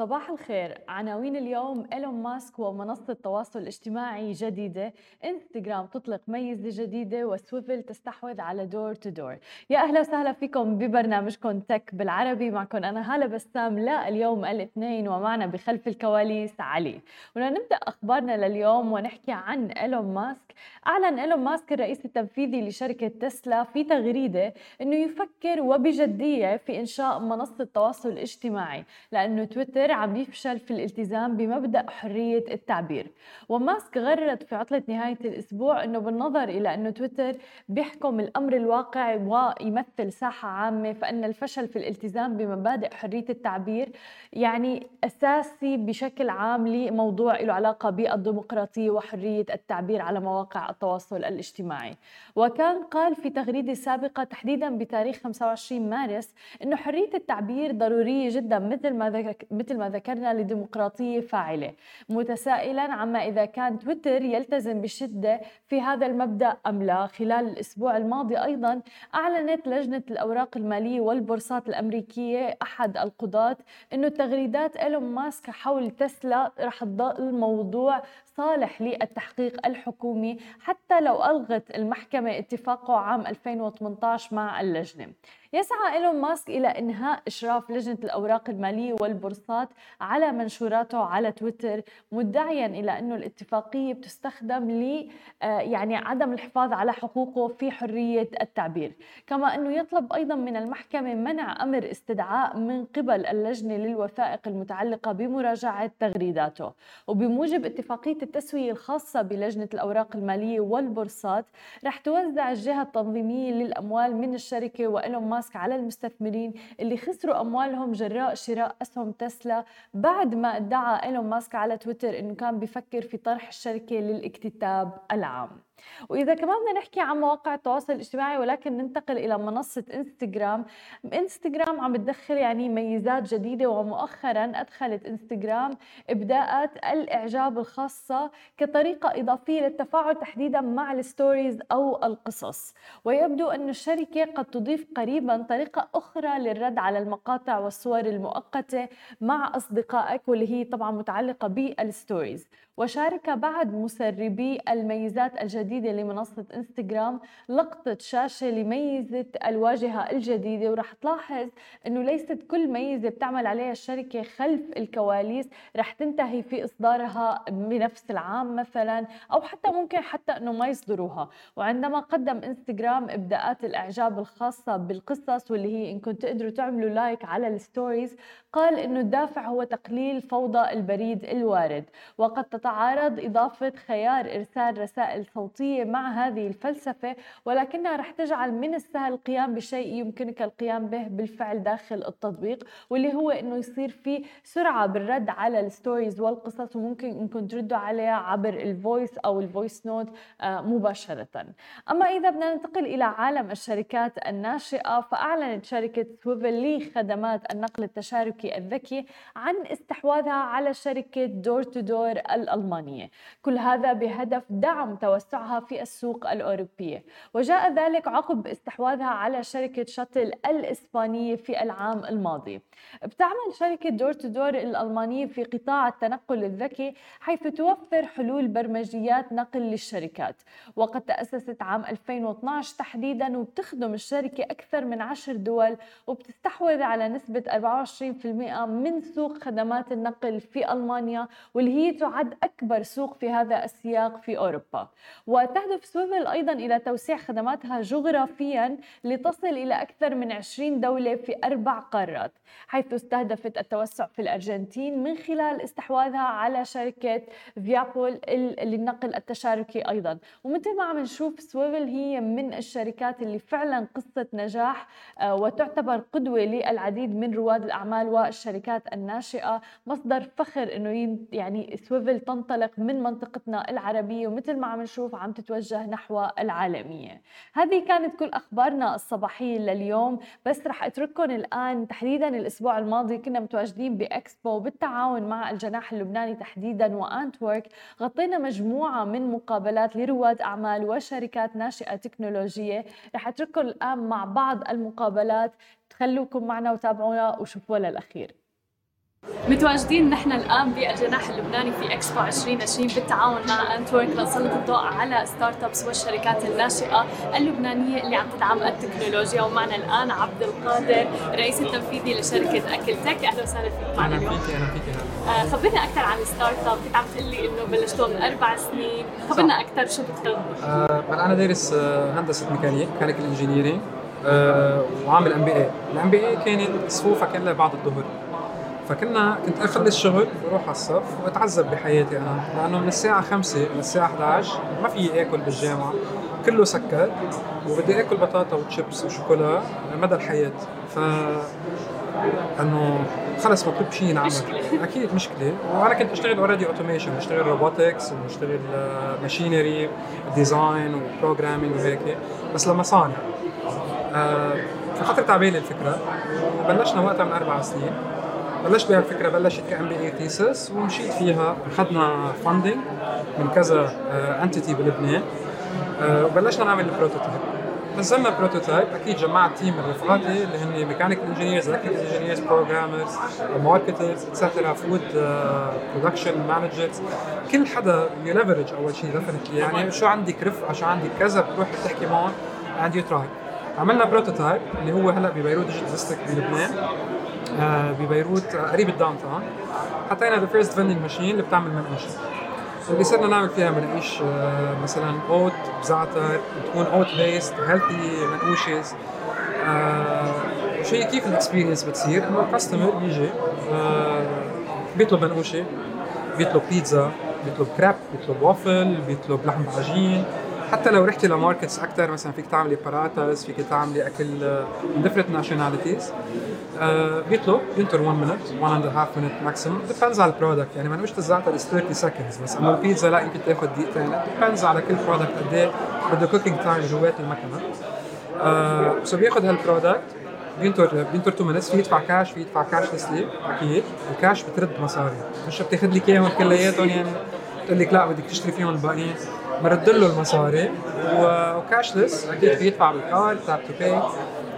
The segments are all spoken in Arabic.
صباح الخير. عناوين اليوم إيلون ماسك ومنصة تواصل اجتماعي جديدة. إنستغرام تطلق ميزة جديدة وسويفل تستحوذ على door2door يا أهلا وسهلا فيكم ببرنامجكم Tech بالعربي. معكم أنا هالة بسام. لا اليوم الاثنين ومعنا بخلف الكواليس علي. ونبدأ أخبارنا لليوم ونحكي عن إيلون ماسك. أعلن إيلون ماسك الرئيس التنفيذي لشركة تسلا في تغريدة أنه يفكر وبجدية في إنشاء منصة تواصل اجتماعي لأنه تويتر تويتر عم يفشل في الالتزام بمبدأ حرية التعبير. وماسك غرد في عطلة نهاية الأسبوع إنه بالنظر إلى إنه تويتر بيحكم الأمر الواقع ويمثل ساحة عامة فإن الفشل في الالتزام بمبادئ حرية التعبير يعني أساسي بشكل عام لموضوع له علاقة بالديمقراطية وحرية التعبير على مواقع التواصل الاجتماعي. وكان قال في تغريدة سابقة تحديدا بتاريخ 25 مارس إنه حرية التعبير ضرورية جدا مثل ما مثل ما ذكرنا لديمقراطية فاعلة. متسائلا عما إذا كان تويتر يلتزم بشدة في هذا المبدأ أم لا. خلال الأسبوع الماضي أيضا أعلنت لجنة الأوراق المالية والبورصات الأمريكية أحد القضاة أنه تغريدات إيلون ماسك حول تسلا رح تضل موضوع صالح للتحقيق الحكومي حتى لو ألغت المحكمة اتفاقه عام 2018 مع اللجنة. يسعى إيلون ماسك إلى إنهاء إشراف لجنة الأوراق المالية والبورصات على منشوراته على تويتر مدعيا إلى أنه الاتفاقية بتستخدم ل آه، يعني عدم الحفاظ على حقوقه في حرية التعبير. كما أنه يطلب أيضا من المحكمة منع أمر استدعاء من قبل اللجنة للوثائق المتعلقة بمراجعة تغريداته. وبموجب اتفاقية التسوية الخاصة بلجنة الأوراق المالية والبورصات رح توزع الجهة التنظيمية للأموال من الشركة وإيلون ماسك ماسك على المستثمرين اللي خسروا أموالهم جراء شراء أسهم تسلا بعد ما ادعى إيلون ماسك على تويتر إنه كان بيفكر في طرح الشركة للاكتتاب العام. وإذا كمان بدنا نحكي عن مواقع التواصل الاجتماعي ولكن ننتقل إلى منصة انستغرام انستغرام عم بتدخل يعني ميزات جديدة ومؤخرا أدخلت انستغرام إبداءات الإعجاب الخاصة كطريقة إضافية للتفاعل تحديدا مع ال stories أو القصص. ويبدو أن الشركة قد تضيف قريبا طريقة أخرى للرد على المقاطع والصور المؤقتة مع أصدقائك واللي هي طبعا متعلقة بال stories. وشارك بعض مسربي الميزات الجديدة لمنصة إنستغرام لقطة شاشة لميزة الواجهة الجديدة. ورح تلاحظ إنه ليست كل ميزة بتعمل عليها الشركة خلف الكواليس رح تنتهي في إصدارها بنفس العام مثلا أو حتى ممكن حتى إنه ما يصدروها. وعندما قدم إنستغرام إبداءات الإعجاب الخاصة بالقصص واللي هي إن كنتوا تقدروا تعملوا like على ال stories قال إنه الدافع هو تقليل فوضى البريد الوارد. وقد تتعارض إضافة خيار إرسال رسائل صوتية مع هذه الفلسفة ولكنها رح تجعل من السهل القيام بشيء يمكنك القيام به بالفعل داخل التطبيق واللي هو إنه يصير في سرعة بالرد على ال stories والقصص وممكن إنكم تردوا عليها عبر ال voice أو ال voice note آه، مباشرة. أما إذا بدنا ننتقل إلى عالم الشركات الناشئة فأعلنت شركة سويفل لخدمات النقل التشاركي الذكي عن استحواذها على شركة door2door الألمانية. كل هذا بهدف دعم توسعها في السوق الأوروبية. وجاء ذلك عقب استحواذها على شركة Shotl الإسبانية في العام الماضي. بتعمل شركة door2door الألمانية في قطاع التنقل الذكي حيث توفر حلول برمجيات نقل للشركات. وقد تأسست عام 2012 تحديدا وبتخدم الشركة أكثر من عشر دول وبتستحوذ على نسبة 24% من سوق خدمات النقل في ألمانيا واللي هي تعد أكبر سوق في هذا السياق في أوروبا. وتهدف سويفل أيضا إلى توسيع خدماتها جغرافيا لتصل إلى أكثر من 20 دولة في أربع قارات حيث استهدفت التوسع في الأرجنتين من خلال استحواذها على شركة Viapool للنقل التشاركي أيضا. ومثل ما عم نشوف سويفل هي من الشركات اللي فعلا قصة نجاح آه، وتعتبر قدوة للعديد من رواد الأعمال والشركات الناشئة مصدر فخر أنه يعني سويفل تنطلق من منطقتنا العربية ومثل ما عم نشوف عم تتوجه نحو العالمية. هذه كانت كل أخبارنا الصباحية لليوم بس رح أترككم الآن تحديدا الأسبوع الماضي كنا متواجدين بإكسبو بالتعاون مع الجناح اللبناني تحديدا و Antwork. غطينا مجموعة من مقابلات لرواد أعمال وشركات ناشئة تكنولوجية. رح أترككم الآن مع بعض المقابلات. خلوكم معنا وتابعونا وشوفوا للأخير. متواجدين نحن الآن بالجناح اللبناني في اكسبو 2020 بالتعاون مع Antwork لنسلط الضوء على startups والشركات الناشئة اللبنانية اللي عم تدعم التكنولوجيا. ومعنا الآن عبد القادر الرئيس التنفيذي لشركة أكل tech أهلا وسهلا فيك معنا اليوم. أهلا فيك أهلا آه خبرنا أكثر عن startup كنت عم تقول لي إنه بلشتوا من أربع سنين. خبرنا أكثر شو بتخدموا آه أنا دارس آه هندسة ميكانيك mechanical engineering آه وعامل MBA ال MBA كانت صفوفها كلها بعد الظهر. فكنا كنت اخلص شغل بروح على الصف وأتعذب بحياتي أنا لأنه من الساعة 5 للساعه 11 ما في أكل بالجامعة كله سكر وبدي أكل بطاطا وتشيبس وشوكولا مدى الحياة. ف انه خلص مطلوب شيء نعمل. أكيد مشكلة. وأنا كنت أشتغل already automation بشتغل robotics وبشتغل machinery design و programming وهيك بس لمصانع. آه فخطرت على بالي الفكرة وبلشنا وقتها من أربع سنين. بلشت بهالفكره بلشت ك MBA thesis ومشيت فيها. أخذنا funding من كذا entity بلبنان آه، وبلشنا نعمل ال prototype نزلنا prototype أكيد جمعت team من رفقاتي اللي هن mechanical engineers electrical engineers programmers marketers et cetera food production managers كل حدا ي leverage أول شيء definitely يعني شو عندك رفقة شو عندك كذا بتروح بتحكي معهم and you try عملنا prototype اللي هو هلأ ب Beirut Digital بلبنان. آه، ببيروت آه، قريب ال downtown. حطينا ذا فيرست فيندنج ماشين اللي بتعمل منقوش اللي صرنا نعمل فيها منقيش آه، مثلا اوت بزعتر تكون اوت بيست هيلثي منقوشز شيء كيف الاكسبيرينس بتصير؟ إنه الكاستمر بيجي بيطلب منقوشه بيطلب بيتزا بيطلب كراب بيطلب وافل بيطلب لحم بعجين. حتى لو رحتي لماركتس أكثر مثلا فيك تعملي باراتاس فيك تعملي أكل من ديفرنت ناشوناليتيز بيطلب بينطر 1 minute 1 and half minute maximum depends على ال product يعني ما الزعتر is 30 seconds بس. أما البيتزا ل يمكن تأخذ دقيقتين. depends على كل product قد إيه بده cooking time جوات المكنه so بيأخذ هال product بينطر بينطر 2 minutes في يدفع كاش في يدفع cashlessly أكيد. الكاش بترد مصاري مش بتاخذ لك إياهم كلياتهم يعني. بتقول لك لا بدك تشتري فيهم الباقيين برد له المصاري. و cashless أكيد في يدفع بال card tap to pay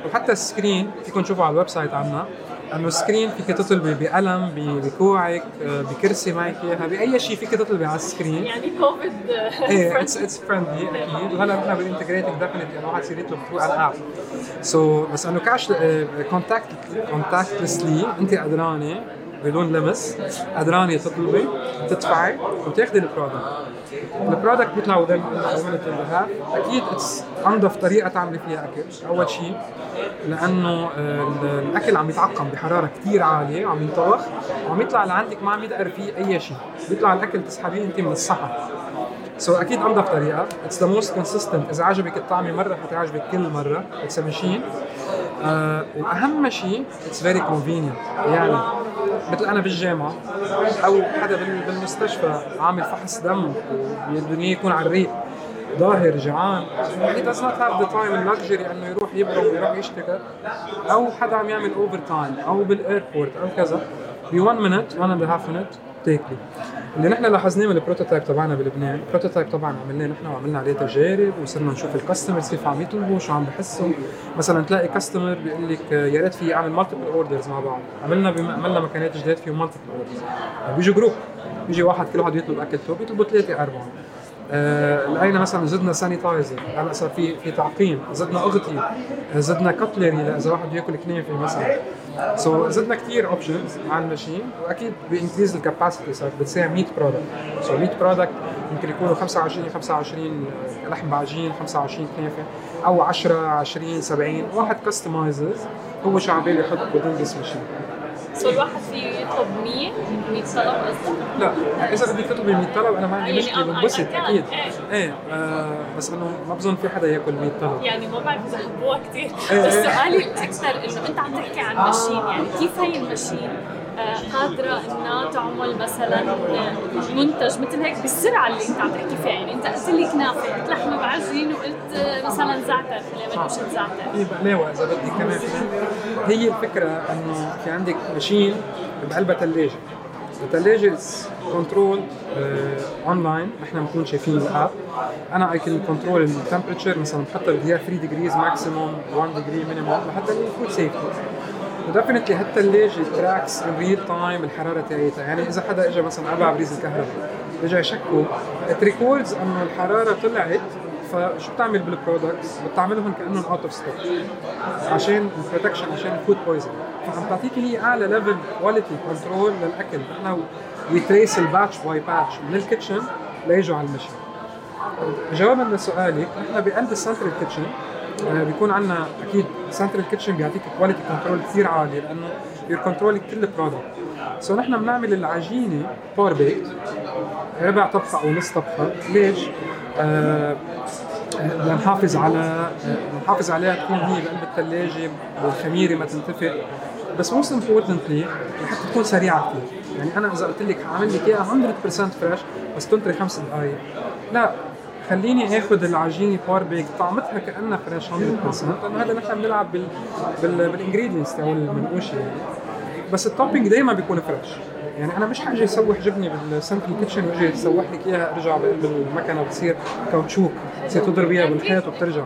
وحتى ال screen فيكم تشوفوا على ال website عنا. انه ال screen فيك تطلبي بقلم بكوعك بكرسي معك إياها بأي شيء فيك تطلبي على السكرين يعني كوفيد إيه it's it's friendly أكيد. وهلا نحن بال integrating definitely إنه واحد يصير يطلب through app so بس انه cash contact contactlessly انت قدرانه بدون لمس قدرانه تطلبي تدفعي وتاخذي ال product ال product بيطلع within أكيد it's انظف طريقة تعملي فيها أكل. أول شيء لأنه الأكل عم يتعقم بحرارة كثير عالية وعم ينطبخ وعم يطلع لعندك ما عم يدقر فيه أي شيء بيطلع الأكل تسحبيه أنت من الصحن. so, أكيد انظف طريقة. it's the most consistent إذا عجبك الطعمة مرة حتعجبك كل مرة. it's a machine وأهم شيء it's very convenient يعني مثل أنا بالجامعة أو حدا بالمستشفى عامل فحص دم بدهم يكون على الريق. ظاهر he does not have the time and luxury إنه يروح يبرم ويروح يشتغل أو حدا عم يعمل overtime أو بال airport أو كذا. ب 1 minute 1 and a half minute تاكلي اللي نحن لاحظناه من ال prototype تبعنا بلبنان ال prototype طبعا عملناه نحن وعملنا عليه تجارب وصرنا نشوف ال customers كيف عم يطلبوا شو عم بحسوا. مثلا تلاقي customer بيقول لك يا ريت في أعمل multiple orders مع بعض. عملنا عملنا مكانات جداد فيهم multiple orders بيجوا group بيجي واحد كل واحد يطلب اكلته بيطلبوا ثلاثة أربعة. لقينا مثلا زدنا sanitizer هلا صار في في تعقيم. زدنا أغطية. زدنا cutlery إذا واحد بيأكل كنافه مثلا so, زدنا كثير options على ال machine. وأكيد ب increase ال capacity صار بتصير 100 product so 100 product ممكن يكونوا 25 25 لحم بعجين 25 كنافه أو 10 20 70 واحد customizes هو شو عم يحط بدون this machine so الواحد في يطلب 100 100 طلب قصدك؟ لا إذا بدك تطلبي 100 طلب أنا ما عندي يعني مشكلة بنبسط أكيد. إيه. آه بس إنه ما بظن في حدا ياكل 100 طلب. يعني ما بعرف إذا حبوها كثير إيه بس سؤالي الاكثر إنه أنت عم تحكي عن machine يعني كيف هي ال machine؟ قادرة إنها تعمل مثلا منتج مثل هيك بالسرعة اللي أنت عم تحكي فيها. يعني أنت قلت لي كنافة قلت لحمة بعجين وقلت مثلا زعتر خلينا منقوشة زعتر. في بقلاوة اذا بدك كمان هي الفكرة إنه في عندك ماشين بقلبها ثلاجة الثلاجة كنترول اونلاين نحن بنكون شايفين الأب. أنا اي كان كنترول التمبرتشر مثلا بحطها بدي 3 ديجريز ماكسيموم 1 ديجري مينيموم لحتى الفود سيفتي وديفنتلي هالثلاجه تراكس ان ريل تايم الحرارة تاعتها يعني إذا حدا اجى مثلا أبع بريز الكهرباء اجى يشكوا تريكوردز إنه الحرارة طلعت فشو بتعمل بال products؟ بتعملهم كأنهم out of stock عشان ال protection عشان ال food poison فعم تعطيك هي أعلى level quality control للأكل. نحن we trace ال batch by batch من ال kitchen ليجوا على ال machine جوابا لسؤالك نحن بقلب ال central kitchen بيكون عندنا أكيد central kitchen بيعطيك quality control كثير عالي لأنه your control كل ال product so نحن بنعمل العجينة par baked ربع طبقه أو نص طبقه ليش؟ آه لنحافظ على لنحافظ عليها تكون هي بقلب الثلاجة والخميرة ما تنتفخ. بس most importantly لحتى تكون سريعة كثير يعني أنا إذا قلت لك حاعمل لك اياها 100% fresh بس تنطري خمس دقائق لا خليني آخذ العجينة par bake. طعمتها كأنها fresh 100% لأنه هذا نحن بنلعب بال بال بال ingredients تبع المنقوشه يعني بس ال topping دائما بيكون fresh يعني أنا مش حاجي اسيح جبنه بال central kitchen وأجي اسيح لك إياها أرجع بقلب المكنه بتصير كاوتشوك بتصير تضربيها بالحيط وبترجع.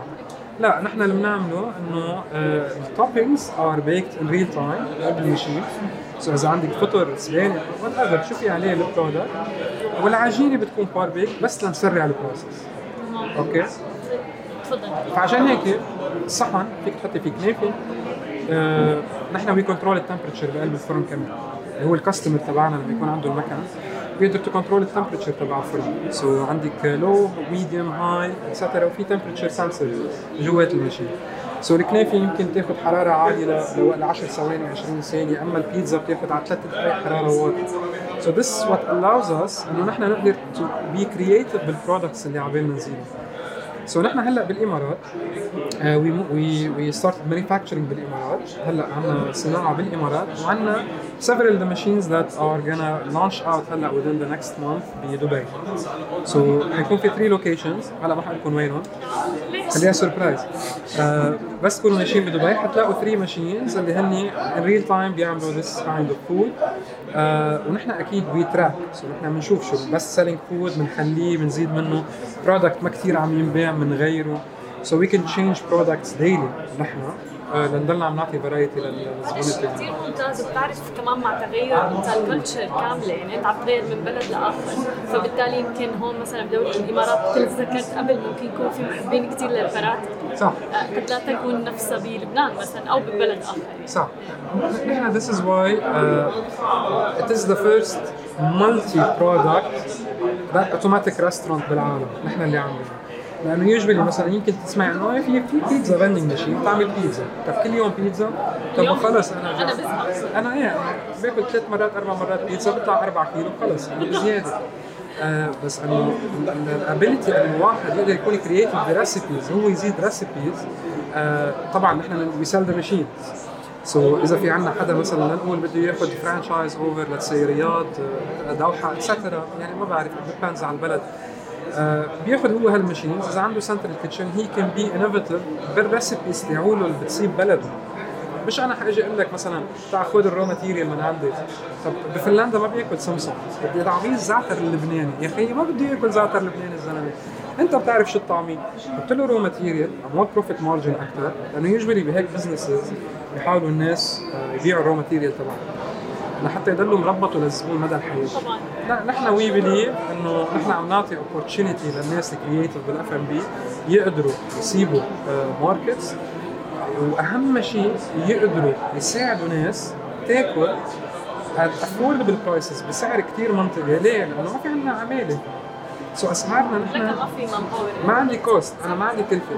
لا نحن اللي بنعمله إنه ال toppings are baked in real time قبل ال machine so إذا عندك فطر سبانخ whatever شو في عليه ال product والعجينة بتكون par bake بس لنسرع ال process okay. تفضل. فعشان هيك الصحن فيك تحطي فيه كنافة. آه، نحن we control ال temperature بقلب الفرن كمان. اللي هو ال customer تبعنا لما يكون عنده المكنة. بيقدر to control ال temperature تبع الفرن. so so, عندك low medium high etcetera وفي temperature sensor جوات ال machine. so so, الكنافة يمكن تاخذ حرارة عالية ل 10 ثواني 20 ثانية. أما البيتزا بتاخذ على 3 دقائق حرارة واطية. So this what allows us إنه نحن نقدر to be creative بال products اللي عبالنا نزيدها. so نحن هلأ بالإمارات we we we start manufacturing بالإمارات. هلأ عندنا صناعة بالإمارات وعندنا several the machines that are gonna launch out هلأ within the next month بدبي. So حيكون في 3 locations. هلأ ما حقول وينهم. خليها surprise uh, بس تكونوا ماشيين بدبي. حتلاقوا 3 machines اللي هن in real time بيعملوا kind of food. uh, ونحن أكيد we track so نحن بنشوف شو best selling food بنخليه بنزيد منه. product ما كثير عم ينباع بنغيره so we can change products daily. نحن آه، لنضلنا عم نعطي variety للزبون كثير ممتاز وبتعرف كمان مع تغير انت ال culture كاملة يعني أنت عم تغير من بلد لآخر. فبالتالي يمكن هون مثلا بدوله الإمارات مثل ذكرت قبل ممكن يكون في محبين كثير للفراتة صح. آه، قد لا تكون نفسها بلبنان مثلا أو ببلد آخر. صح. نحن this is why uh, it is the first multi product automatic restaurant بالعالم. نحن اللي عاملينه. لأنه usually مثلا يمكن تسمع انه في في بيتزا vending machine بتعمل بيتزا طب كل يوم بيتزا طب خلص أنا أنا بزهق أنا إيه باكل ثلاث مرات أربع مرات بيتزا بيطلع 4 كيلو خلص يعني بزياده آه بس انه ال ability انه الواحد يقدر يكون creative ب recipes هو يزيد recipes آه طبعا نحن we sell the machine so إذا في عندنا حدا مثلا لنقول بده ياخذ franchise over let's رياض آه، دوحة etcetera يعني ما بعرف depends على البلد. بياخذ هو هال machines. إذا عنده central kitchen هي can be innovative بال recipes تاعوله اللي بتصيب بلده. مش أنا حاجي أقول لك مثلا تعال خذ ال raw material من عندي. طب بفنلندا ما بياكل سمسم. بدي طعميه زعتر اللبناني. يا أخي ما بده ياكل زعتر لبناني الزلمة. أنت بتعرف شو الطعمية؟ حط له raw material more profit margin أكثر لأنه usually بهيك businesses بيحاولوا الناس آه، يبيعوا ال raw material تبعهم. لحتى يضلوا مربطين للزبون مدى الحياة. طبعا. لا نحن we believe إنه نحن عم نعطي opportunity للناس ال creative بال F&B يقدروا يسيبوا markets وأهم شيء يقدروا يساعدوا ناس تاكل affordable prices بسعر كثير منطقي. ليه؟ لأنه ما في عندنا عمالة. so اسعارنا نحن. ما عندي cost أنا ما عندي كلفه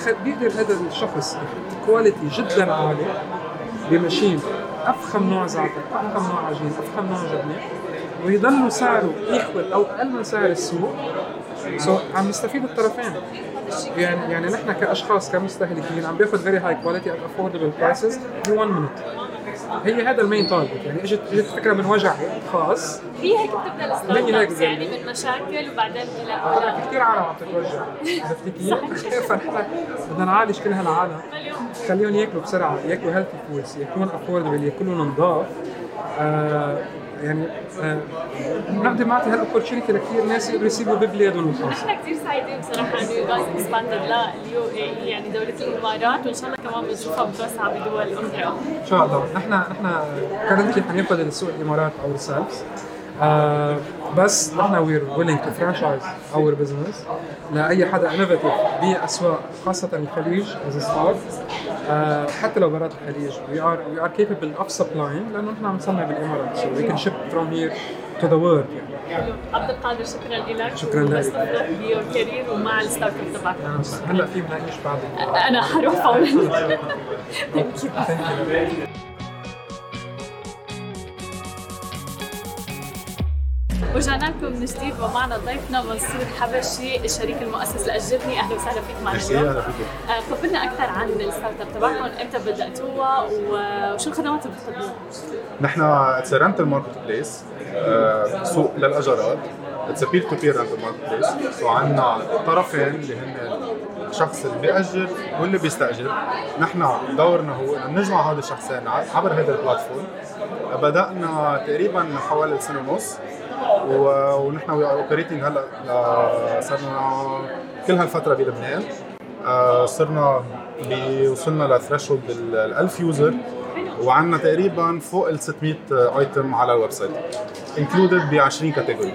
فأنا بيقدر هذا الشخص يحط quality جدا عالي. ب machine أفخم نوع زعتر أفخم نوع عجين أفخم نوع جبنة ويضل سعره equal أو أقل من سعر السوق. so عم يستفيد الطرفين. يعني يعني نحن كأشخاص كمستهلكين عم بياخذ very high quality at affordable prices ب 1 minute هي هذا ال main target يعني اجت إجت فكرة من وجع خاص. في هيك بتبدأ هي ال start يعني؟ من مشاكل وبعدين إلى في كثير عالم عم تتوجع. عرفتي كيف؟ فنحن بدنا نعالج كل هالعالم. خليهم ياكلوا بسرعة ياكلوا healthy foods ياكلون affordable ياكلون نضاف آه يعني بنقدر نعطي هال opportunity لكثير ناس يصيروا ببلادهم الخاصه نحن كثير سعيدين بصراحة إنه you guys expanded لل UAE يعني دولة الامارات وإن شاء الله كمان بنشوفها متوسعة بدول أخرى. إن شاء الله. نحن نحن currently حناخذ السوق الإمارات ourselves آه بس نحن we're willing to franchise our business لأي حدا innovative بأسواق خاصة الخليج as start آه حتى لو برات الخليج we are we are capable of supplying لأنه نحن عم نصنع بالإمارات. so we can ship from here to the world يعني عبد القادر شكرا لك. شكراً لك. best ب your career ومع ال start up تبعك. وسهلاً. هلا في مناقش بعد. أنا حروح فورا. ورجعنا لكم من جديد ومعنا ضيفنا منصور حبشي الشريك المؤسس لأجرني أهلا وسهلا فيك معنا اليوم. أهلا فيك. آه، خبرنا أكثر عن ال start up تبعكم. إمتى بدأتوها وشو الخدمات اللي بتقدموها؟ نحن it's rental marketplace سوق للأجارات. it's peer to peer rental marketplace وعندنا طرفين اللي هن الشخص اللي بيأجر واللي بيستأجر. نحن دورنا هو إنه نجمع هذا الشخصين عبر هذا ال platform. بدأنا تقريبا حوالي سنة ونص. ونحن operating هلا صرنا كل هالفترة بلبنان. آه، صرنا وصلنا ل threshold ال 1000 user وعندنا تقريبا فوق ال 600 item على ال website included ب 20 category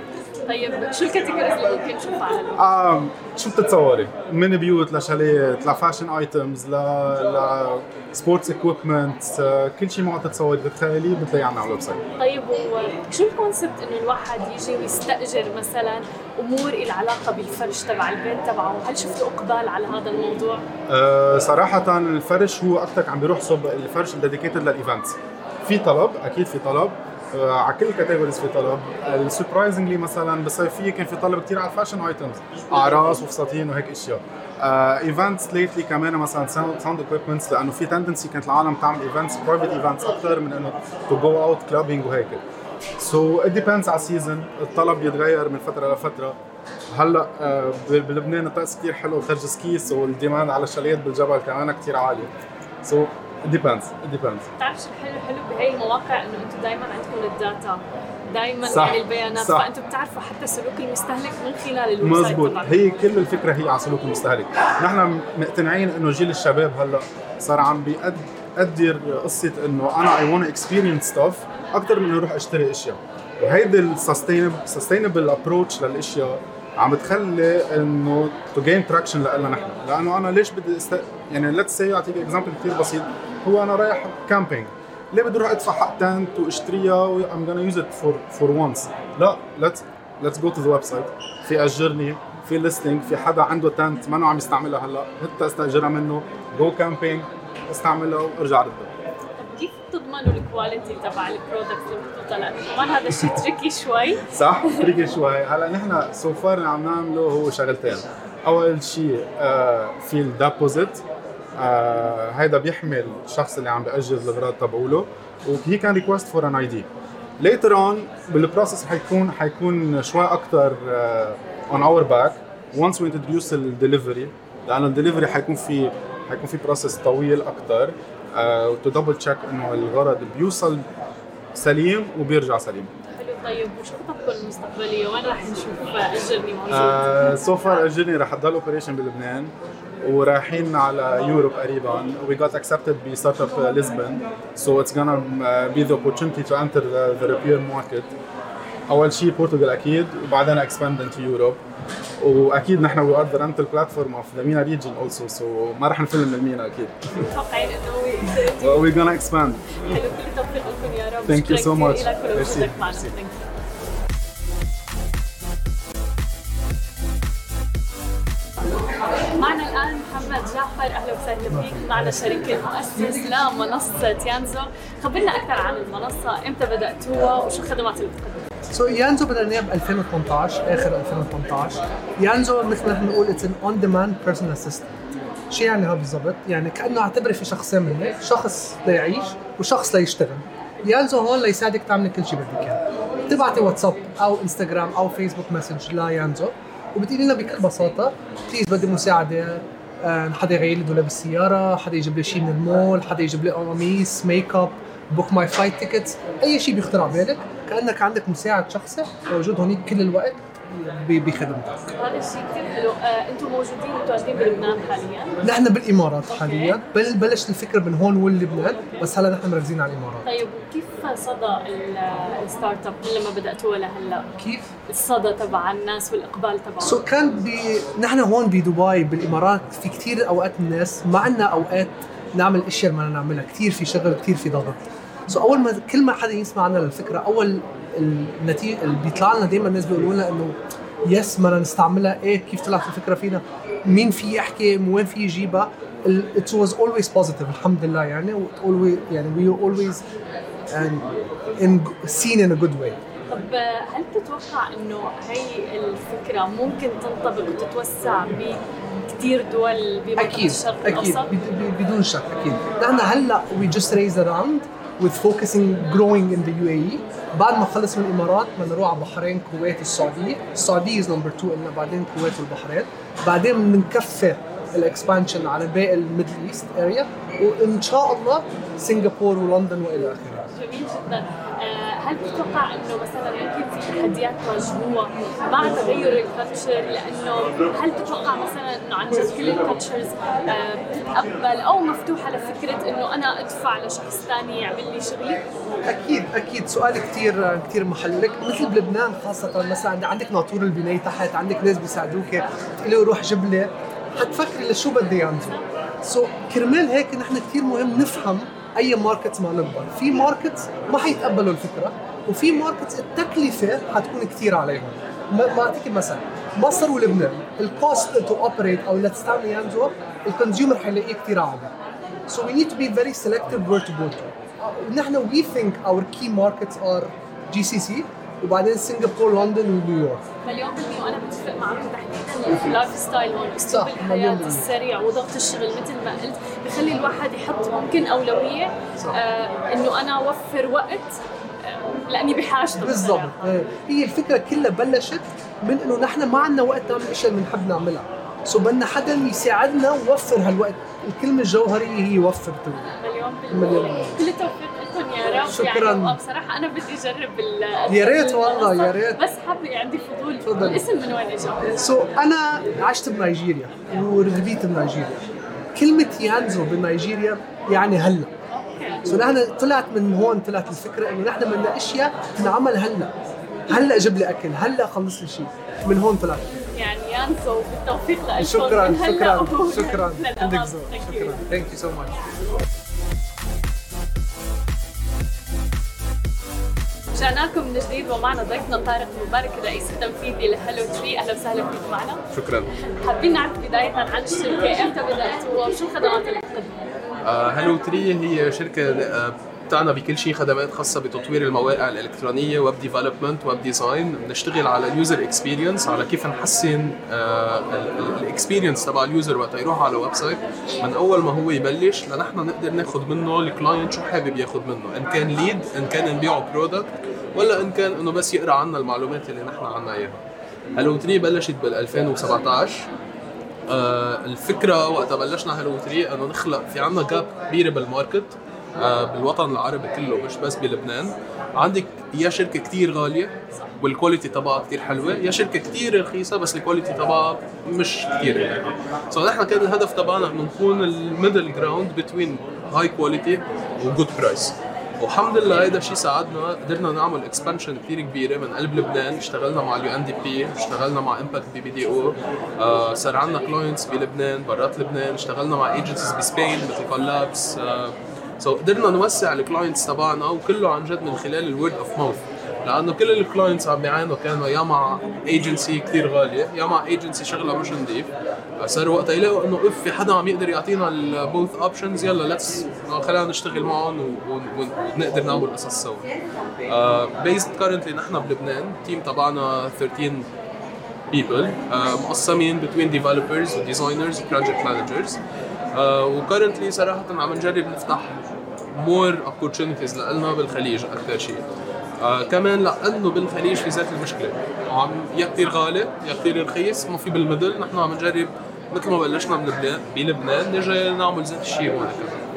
طيب شو ال categories اللي ممكن نشوفها على؟ آه شو بتتصوري؟ من بيوت لشاليات ل fashion items ل ل sports equipment كل شيء ما تتصوري تتخيليه بتلاقيه عنا على ال website طيب وشو ال concept إنه الواحد يجي ويستأجر مثلا أمور العلاقه بالفرش تبع البيت تبعه، هل شفتوا إقبال على هذا الموضوع؟ آه صراحة الفرش هو أكثر عم بيروح صوب الفرش dedicated لل events في طلب أكيد في طلب على كل ال categories في طلب. ال surprisingly مثلا بالصيفيه كان في طلب كثير على ال fashion items أعراس وفساتين وهيك إشياء. events lately كمان مثلا sound equipments لأنه في tendency كانت العالم تعمل events private events أكثر من إنه to go out clubbing وهيك. so it depends على ال season الطلب بيتغير من فترة لفتره هلأ آه، بلبنان الطقس كثير حلو بترجي ski so ال demand على الشاليات بالجبل كمان كثير عالي. so depends depends بتعرف شو الحلو حلو بهي المواقع؟ إنه أنتم دائما عندكم ال data. دائما صح، يعني البيانات. صح. فانتم بتعرفوا حتى سلوك المستهلك من خلال ال website مزبوط. هي كل الفكرة هي على سلوك المستهلك. نحن مقتنعين إنه جيل الشباب هلأ صار عم بيقدر قصة إنه أنا I want experience stuff أكثر من أروح أشتري أشياء. وهيدي ال sustainable approach للأشياء عم بتخلي إنه to gain traction لنا نحن. لأنه أنا ليش بدي است... يعني let's say اعطيك example كثير بسيط. هو أنا رايح camping ليه بدي أروح أدفع حق tent وأشتريها و I'm gonna use it for for once لا let's let's go to the website. في أجرني في listing في حدا عنده tent ما عم يستعملها هلأ. حتى استأجرها منه go camping استعملها وارجع ردها بتضمنوا ال quality تبع ال product اللي محطوطه لأنه كمان هذا الشيء tricky شوي. صح؟ tricky شوي. هلا نحن so far اللي عم نعمله هو شغلتين. أول شيء في ال deposit آه هيدا بيحمل الشخص اللي عم بيأجر الأغراض تبعوله. وهي كان request for an ID later on بال process حيكون حيكون شوي أكثر on our back once we introduce الدليفري لأنه الدليفري حيكون في حيكون في process طويل أكثر to double check إنه الغرض بيوصل سليم وبيرجع سليم. حلو طيب وشو خططكم المستقبلية؟ وين راح نشوف أجرني موجود؟ so far أجرني رح تضل operation بلبنان ورايحين على Europe قريبا. We got accepted ب Startup Lisbon so it's gonna uh, be the opportunity to enter the, the European market. أول شيء بورتوغال أكيد وبعدين expand into Europe. وأكيد نحن we are the rental platform of the MENA region also so ما رح نفل من المينا أكيد. متوقعين انه we're gonna expand. حلو كل التوفيق لكم يا رب. كثير much. لك ولوجودك Merci. معنا. الآن محمد جعفر أهلا وسهلا فيك. معنا شريك المؤسس لمنصه يانزو. خبرنا أكثر عن المنصة إمتى بدأتوها وشو الخدمات اللي بتقدموها so يانزو بدأناها ب 2018 آخر 2018 يانزو مثل ما بنقول it's an on demand personal assistant شو يعني هذا بالضبط؟ يعني كأنه اعتبري في شخصين منك، شخص ليعيش وشخص ليشتغل. يانزو هون ليساعدك تعملي كل شيء بدك إياه. بتبعتي واتساب أو إنستغرام أو فيسبوك message ليانزو وبتقولي لنا بكل بساطة please بدي مساعدة حدا يغير لي دولاب السيارة، حدا يجيب لي شيء من المول، حدا يجيب لي قميص، make up، book my flight tickets أي شيء بيخطر على بالك كأنك عندك مساعد شخصي موجود هونيك كل الوقت بخدمتك هذا الشيء كثير حلو. آه، أنتم موجودين متواجدين بلبنان حاليا؟ نحن بالإمارات. حاليا. بل بلشت الفكرة من هون ولبنان بس هلا نحن مركزين على الإمارات. طيب وكيف صدى ال- ال start up من لما بداتوها لهلا؟ كيف؟ الصدى تبع الناس والإقبال تبعهم. so كان ب... نحن هون بدبي بالإمارات في كثير أوقات الناس ما عندنا أوقات نعمل أشياء اللي بدنا نعملها. كثير في شغل كثير في ضغط. so أول ما كل ما حدا يسمع عنا الفكرة أول النتيجه اللي بيطلع لنا دائما الناس بيقولوا لنا إنه yes بدنا نستعملها. إيه كيف طلعت الفكرة فينا؟ مين في يحكي؟ وين في يجيبها؟ it was always positive الحمد لله يعني. Always يعني we always in seen in a good way. طب هل تتوقع إنه هي الفكرة ممكن تنطبق وتتوسع بكثير دول بمنطقة أكيد الشرق أكيد. الأوسط؟ بد- ب- بدون شك أكيد. نحن هلأ we just raised a round. We're focusing growing in the UAE بعد ما خلص من الإمارات بدنا نروح على البحرين الكويت السعودية. السعودية is number 2 قلنا بعدين الكويت والبحرين. بعدين بنكفي ال expansion على باقي ال Middle East area وإن شاء الله سنغافور ولندن وإلى آخره. جميل جدا. آه، هل تتوقع إنه مثلا ممكن في تحديات تواجهوها مع تغير ال culture لأنه هل تتوقع مثلا إنه عن جد كل ال cultures بتتقبل أو مفتوحة لفكرة إنه أنا أدفع لشخص ثاني يعمل لي شغلي؟ أكيد أكيد. سؤال كثير كثير محلك مثل بلبنان خاصة مثلا عند- عندك ناطور البناية تحت عندك ناس بيساعدوك له روح جيب لي حتفكري لشو بدي ينزل so كرمال هيك نحن كثير مهم نفهم أي market ما نكبر في market ما حيتقبلوا الفكرة وفي market التكلفة حتكون كثير عليهم. أعطيك مثلا مصر ولبنان ال cost to operate أو لتستعمل Yanzo ال consumer حيلاقيه كثير عالي So we need to be very selective where to go to. نحن we think our key markets are GCC وبعدين سنغافور لندن ونيويورك. مليون بالمية وأنا بتفق معكم تحديدا ال lifestyle هون أسلوب الحياة. السريع وضغط الشغل مثل ما قلت بخلي الواحد يحط ممكن أولوية صح. آه إنه أنا أوفر وقت آه لأني بحاجته بالضبط. إيه. هي الفكرة كلها بلشت من إنه نحن ما عندنا وقت نعمل الاشياء اللي بنحب نعملها. so بدنا حدا يساعدنا نوفر هالوقت، الكلمة الجوهرية هي وفر. مليون بالمية. كل التوفيق شكراً. يعني وبصراحة أنا بدي أجرب ال يا ريت والله، يا ريت. بس حابة عندي فضول تفضل. الاسم من وين إجا؟ so so, أنا عشت بنيجيريا وربيت بنيجيريا. كلمة Yanzo بنيجيريا يعني هلا. so نحن طلعت من هون طلعت الفكرة إنه نحن بدنا أشياء تنعمل هلا هلا جيب لي أكل هلا خلص لي شيء من هون طلعت يعني Yanzo بالتوفيق لكم شكرا شكرا شكرا. عندك ذوق. Thank you. شكرا thank you so much رجعنا لكم من جديد ومعنا ضيفنا طارق مبارك الرئيس التنفيذي ل Hello Tree أهلا وسهلا فيك معنا. شكرا. حابين نعرف بداية عن الشركة. إمتى بدأتوا وشو الخدمات اللي بتقدموها Hello Tree هي شركة آه، بتعنى بكل شيء خدمات خاصة بتطوير المواقع الإلكترونية web development web design بنشتغل على ال user experience على كيف نحسن ال experience تبع ال user وقت يروح على website من أول ما هو يبلش لنحن نقدر ناخذ منه ال client شو حابب ياخذ منه إن كان lead إن كان نبيعه product ولا إن كان إنه بس يقرأ عنا المعلومات اللي نحن عنا إياها. Hello Tree بلشت بال 2017 آه، الفكرة وقتها بلشنا Hello Tree إنه نخلق في عنا gap كبيرة بال market آه، بالوطن العربي كله مش بس بلبنان. عندك يا شركة كتير غالية وال quality تبعها كتير حلوة. يا شركة كتير رخيصة بس ال quality تبعها مش كتير يعني. so نحن كان الهدف تبعنا إنه نكون ال middle ground between high quality و good price والحمد لله هذا الشيء ساعدنا. قدرنا نعمل expansion كثير كبيرة من قلب لبنان. اشتغلنا مع ال UNDP اشتغلنا مع Impact BBDO. صار عندنا clients بلبنان برات لبنان. اشتغلنا مع agencies ب Spain مثل collabs so قدرنا نوسع ال clients تبعنا وكله عن جد من خلال ال word of mouth لأنه كل ال clients عم بيعانوا كانوا يا مع ايجنسي كثير غالية يا مع ايجنسي شغلها مش نظيف صاروا وقتها يلاقوا إنه if في حدا عم يقدر يعطينا ال both options يلا let's خلينا نشتغل معهم ونقدر نعمل قصص سوا. based currently نحن بلبنان ال team تبعنا 13 people uh, مقسمين between developers و designers و project managers. uh, وكرنتلي صراحة عم نجرب نفتح more opportunities لنا بالخليج أكثر شيء. uh, كمان لأنه بالخليج في ذات المشكلة. عم يا كثير غالي يا كثير رخيص ما في بالمدل نحن عم نجرب مثل ما بلشنا من لبنان بلبنان نجي نعمل ذات الشيء هون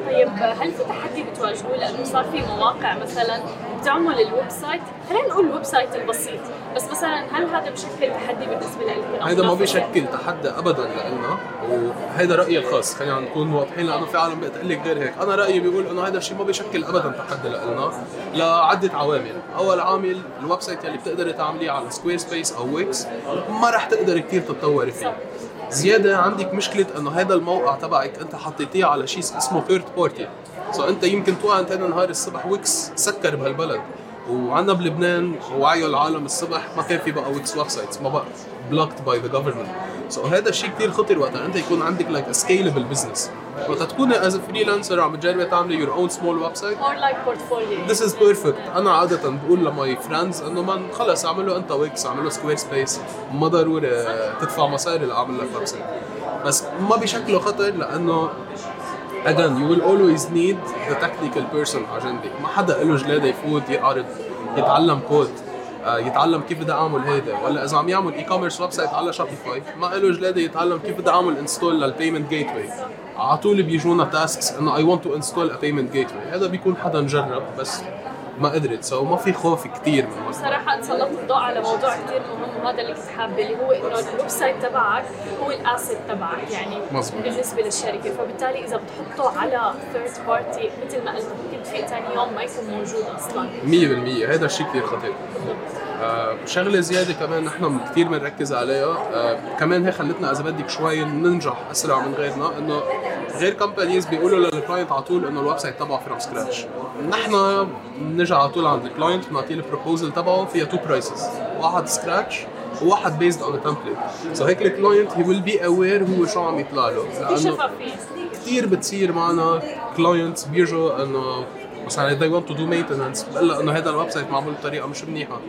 طيب هل في تحدي بتواجهوه؟ لأنه صار في مواقع مثلا بتعمل ال website خلينا نقول ال website البسيط. بس مثلا هل هذا بشكل تحدي بالنسبة أو هيدا ما؟ بيشكل تحدي. ابدا لنا وهيدا رأيي الخاص. خلينا نكون واضحين لأنه في عالم بتقول لك غير هيك. أنا رأيي بيقول إنه هذا الشيء ما بيشكل ابدا تحدي لنا لعدة عوامل. أول عامل ال website اللي بتقدري تعمليه على Squarespace أو Wix ما رح تقدري كثير تتطوري فيه. زيادة عندك مشكلة إنه هذا الموقع تبعك أنت حطيتيه على شيء اسمه third party so أنت يمكن توقع أنت نهار الصبح Wix سكر بهالبلد. وعنا بلبنان وعيوا العالم الصبح ما كان في بقى Wix websites ما بقى blocked by the government so هذا الشيء كثير خطر وقتها. أنت يكون عندك like scalable business وقتها تكوني as freelancer عم تجربي تعملي your own small web site more like portfolio. This is perfect. أنا عادة بقول ل my friends إنه من خلص اعملوا انت Wix اعملوا Squarespace ما ضروري تدفع مصاري لأعمل لك website بس ما بشكله خطر لأنه again you will always need the technical person جنبك ما حدا له جلادة يفوت يعرض يتعلم كود يتعلم كيف بدي أعمل هيدا. ولا إذا عم يعمل e-commerce website على Shopify ما له جلادة يتعلم كيف بدي أعمل install لل payment gateway على طول بيجونا tasks إنه I want to install a payment gateway هذا بيكون حدا مجرب بس ما قدرت so ما في خوف كثير من انت سلطت الضوء على موضوع كثير مهم وهذا اللي كنت حابة اللي هو إنه ال website تبعك هو ال asset تبعك يعني مظبوط. بالنسبة للشركة. فبالتالي إذا بتحطه على third party مثل ما قلت ممكن تفيق ثاني يوم ما يكون موجود أصلا. 100% هذا الشيء كثير خطير. شغلة زيادة كمان نحن كثير بنركز عليها. آه كمان هي خلتنا إذا بدك شوي ننجح أسرع من غيرنا إنه غير companies بيقولوا لل client على طول إنه ال website تبعه from scratch نحن بنجي على طول عند ال client بنعطيه ال proposal تبعه فيها two prices واحد scratch وواحد based on template so هيك ال client he will be aware هو شو عم يطلع له. لأنه كثير بتصير معنا clients بيجوا إنه مثلا they want to do maintenance. بقول إنه هذا ال website معمول بطريقة مش منيحة.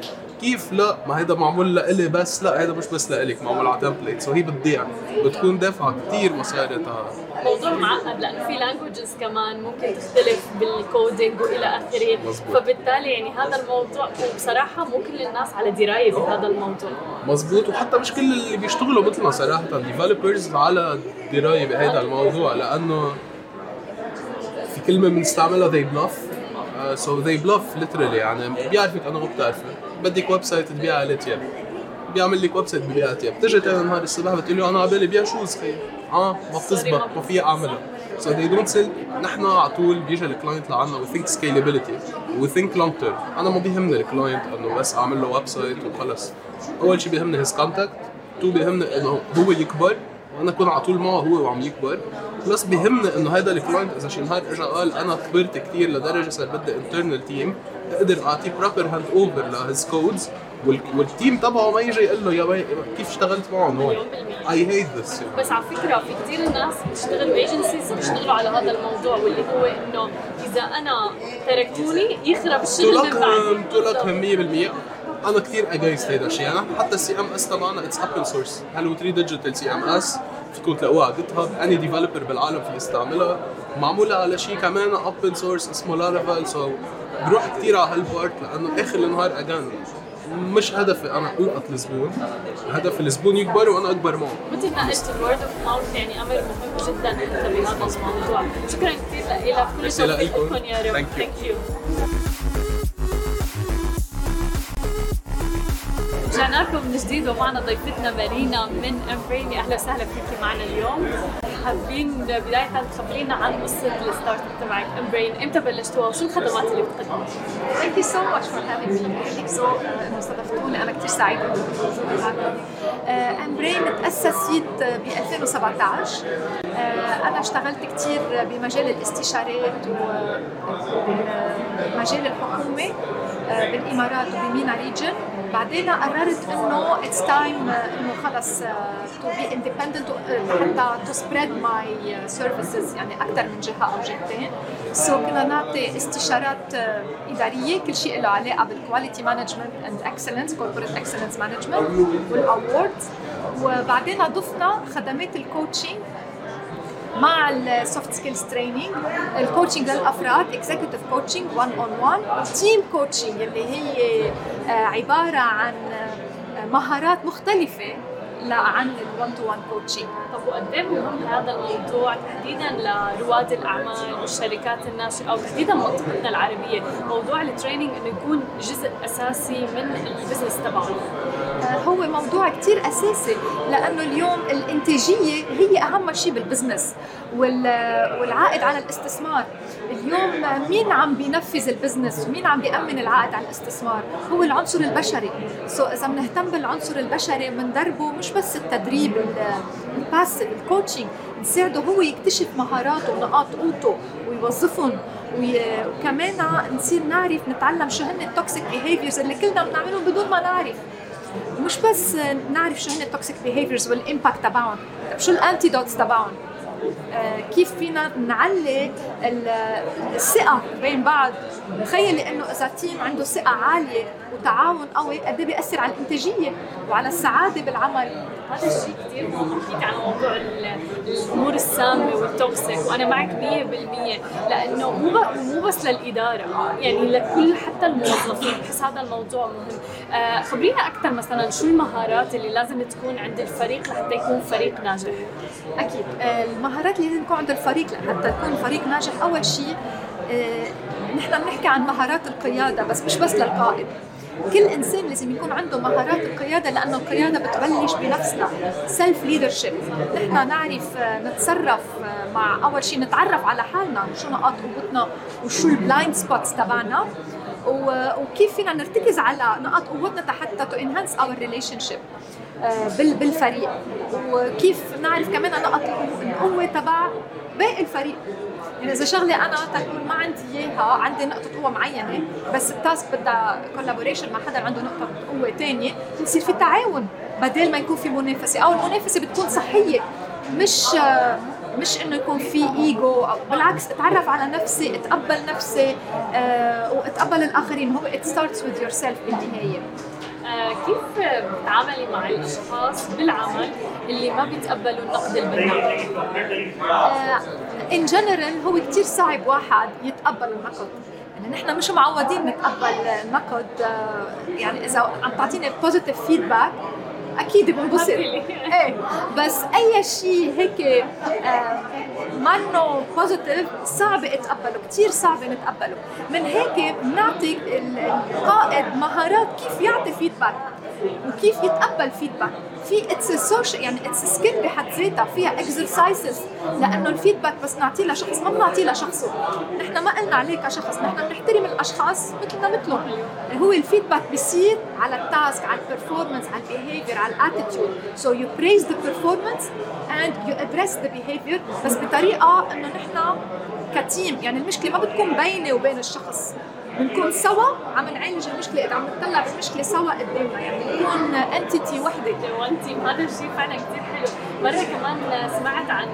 كيف؟ لا. ما هذا معمول لإلي بس. لا هذا مش بس لإلك معمول على template so هي بتضيع بتكون دافعة كثير مصاري تا موضوع معقد. لأنه في languages كمان ممكن تختلف بال coding وإلى آخره. فبالتالي يعني هذا الموضوع وبصراحة مو كل الناس على دراية بهذا الموضوع. مزبوط وحتى مش كل اللي بيشتغلوا مثلنا صراحة developers على دراية بهذا الموضوع. لأنه كلمة بنستعملها they bluff. So they bluff literally يعني بيعرفك انه ما بتعرفي بدك website تبيع عليه تياب بيعمل لك website ببيع تياب بتجي تاني نهار الصبح بتقول له أنا على بالي بيع shoes خيي آه ما بتزبط ما فيها أعملها. So they don't sell. نحن على طول بيجي ال client لعنا we think scalability. We think long term. أنا ما بيهمني ال client إنه بس أعمل له website وخلص. أول شيء بيهمني his contact. two بيهمني إنه هو يكبر. وأنا اكون على طول معه هو وعم يكبر. plus بيهمني إنه هذا ال client إذا شي نهار اجى قال أنا كبرت كثير لدرجة صار بدي internal team أقدر أعطيه proper handover ل his codes وال team تبعه ما يجي يقول له يا بي كيف اشتغلت معهم هون I hate this بس على فكرة في كثير ناس بتشتغل ب agencies بيشتغلوا على هذا الموضوع واللي هو إنه إذا أنا تركتوني يخرب الشغل من بعدي تلقهم 100% أنا كثير against هيدا الشيء. يعني حتى ال CMS تبعنا it's open source هلو 3 ديجيتال CMS فيكم تلاقوها على جيت هاب any developer بالعالم في يستعملها. معمولة على شيء كمان open source اسمه لارافيل so بروح كثير على هال part لأنه اخر النهار again. مش هدفي أنا القط الزبون هدف الزبون يكبر وأنا أكبر معه. مثل ما قلت ال word of mouth يعني أمر مهم جدا حتى بهذا الموضوع. شكرا كثير لك كل لإلكم. لكم يا رب. thank you رجعنا لكم من جديد ومعنا ضيفتنا مارينا من امبريني أهلا وسهلا فيكي معنا اليوم حابين بداية تخبرينا عن قصة ال startup تبعك امبرين إمتى بلشتوها وشو الخدمات اللي بتقدموها؟ So much for having me. Thank you so uh, إنه استضفتوني أنا كثير سعيدة بوجودي معكم. امبرين تأسست ب 2017 آه، أنا اشتغلت كثير بمجال الاستشارات وبالمجال الحكومي آه، بالإمارات وب MENA region بعدين قررت إنه it's time إنه خلص to be independent حتى to spread my services يعني أكثر من جهة أو جهتين. so so كنا نعطي استشارات آه، إدارية كل شيء له علاقة بال quality management and excellence corporate excellence management وال awards وبعدين ضفنا خدمات ال coaching مع ال soft skills training ال coaching للأفراد executive coaching 1 on 1 team coaching اللي هي آه، عبارة عن آه، مهارات مختلفة عن ال one to 1 coaching طب وقد إيه مهم هذا الموضوع تحديدا لرواد الأعمال والشركات الناشئه أو تحديدا منطقتنا العربية، موضوع ال training إنه يكون جزء أساسي من ال business تبعه. هو موضوع كتير أساسي لأنه اليوم الإنتاجية هي أهم شيء بال business والعائد على الاستثمار. اليوم مين عم بينفذ ال business؟ ومين عم بيأمن العائد على الاستثمار؟ هو العنصر البشري. so إذا بنهتم بالعنصر البشري بندربه مش بس التدريب ال passive ال coaching نساعده هو يكتشف مهاراته ونقاط قوته ويوظفهم. وكمان نصير نعرف نتعلم شو هن ال toxic behaviors اللي كلنا بنعملهم بدون ما نعرف. مش بس نعرف شو هن ال toxic behaviors وال impact تبعهم. طيب شو ال antidotes تبعهم؟ آه، كيف فينا نعلي الثقة بين بعض؟ تخيلي إنه إذا team عنده ثقة عالية وتعاون قوي قد إيه بيأثر على الإنتاجية وعلى السعادة بالعمل. هذا الشيء كثير مهم. حكيت عن موضوع الأمور السامة وال toxic وأنا معك 100% لأنه مو مو بس للإدارة. يعني لكل حتى الموظفين. بحس هذا الموضوع مهم. آه خبرينا أكثر مثلا شو المهارات اللي لازم تكون عند الفريق لحتى يكون فريق ناجح؟ أكيد. آه المهارات اللي لازم تكون عند الفريق لحتى يكون فريق ناجح. أول شيء آه نحن بنحكي عن مهارات القيادة بس مش بس للقائد. كل إنسان لازم يكون عنده مهارات القيادة لأنه القيادة بتبلش بنفسنا. self leadership نحن نعرف آه، نتصرف آه، مع أول شيء نتعرف على حالنا شو نقاط قوتنا وشو ال blind spots تبعنا. وكيف فينا نرتكز على نقاط قوتنا حتى to enhance our relationship بالفريق. وكيف نعرف كمان نقاط القوة تبع باقي الفريق. يعني إذا شغلة أنا تكون ما عندي إياها عندي نقطة قوة معينة بس ال task بدها collaboration مع حدا عنده نقطة قوة ثانية بصير في تعاون بدل ما يكون في منافسة. أو المنافسة بتكون صحية مش مش إنه يكون في ايجو أو بالعكس أتعرف على نفسي أتقبل نفسي أه وأتقبل الآخرين. هو it starts with yourself بالنهاية. آه كيف بتتعاملي مع الأشخاص بالعمل اللي ما بيتقبلوا النقد البناء؟ In uh general هو كثير صعب واحد يتقبل النقد يعني نحن مش معودين نتقبل النقد آه يعني إذا عم تعطيني positive feedback أكيد بنبسط إيه. بس أي شيء هيك آه منه positive صعب اتقبله كثير صعب نتقبله. من هيك بنعطي القائد مهارات كيف يعطي feedback وكيف يتقبل feedback في it's social يعني it's skill بحد ذاتها. فيها exercises لأنه ال feedback بس نعطيه لشخص ما بنعطيه لشخصه. نحن ما قلنا عليه كشخص. نحن بنحترم الأشخاص مثلنا مثلهم هو ال feedback بيصير على ال task على ال performance على ال behavior على ال attitude so you praise the performance and you address the behavior. بس بطريقة إنه نحن ك team يعني المشكلة ما بتكون بيني وبين الشخص. بنكون سوا عم نعالج المشكلة إذا عم نطلع بالمشكلة سوا قدامنا يعني بنكون entity وحدة. One team هذا الشيء فعلا كثير حلو. مرة كمان سمعت عن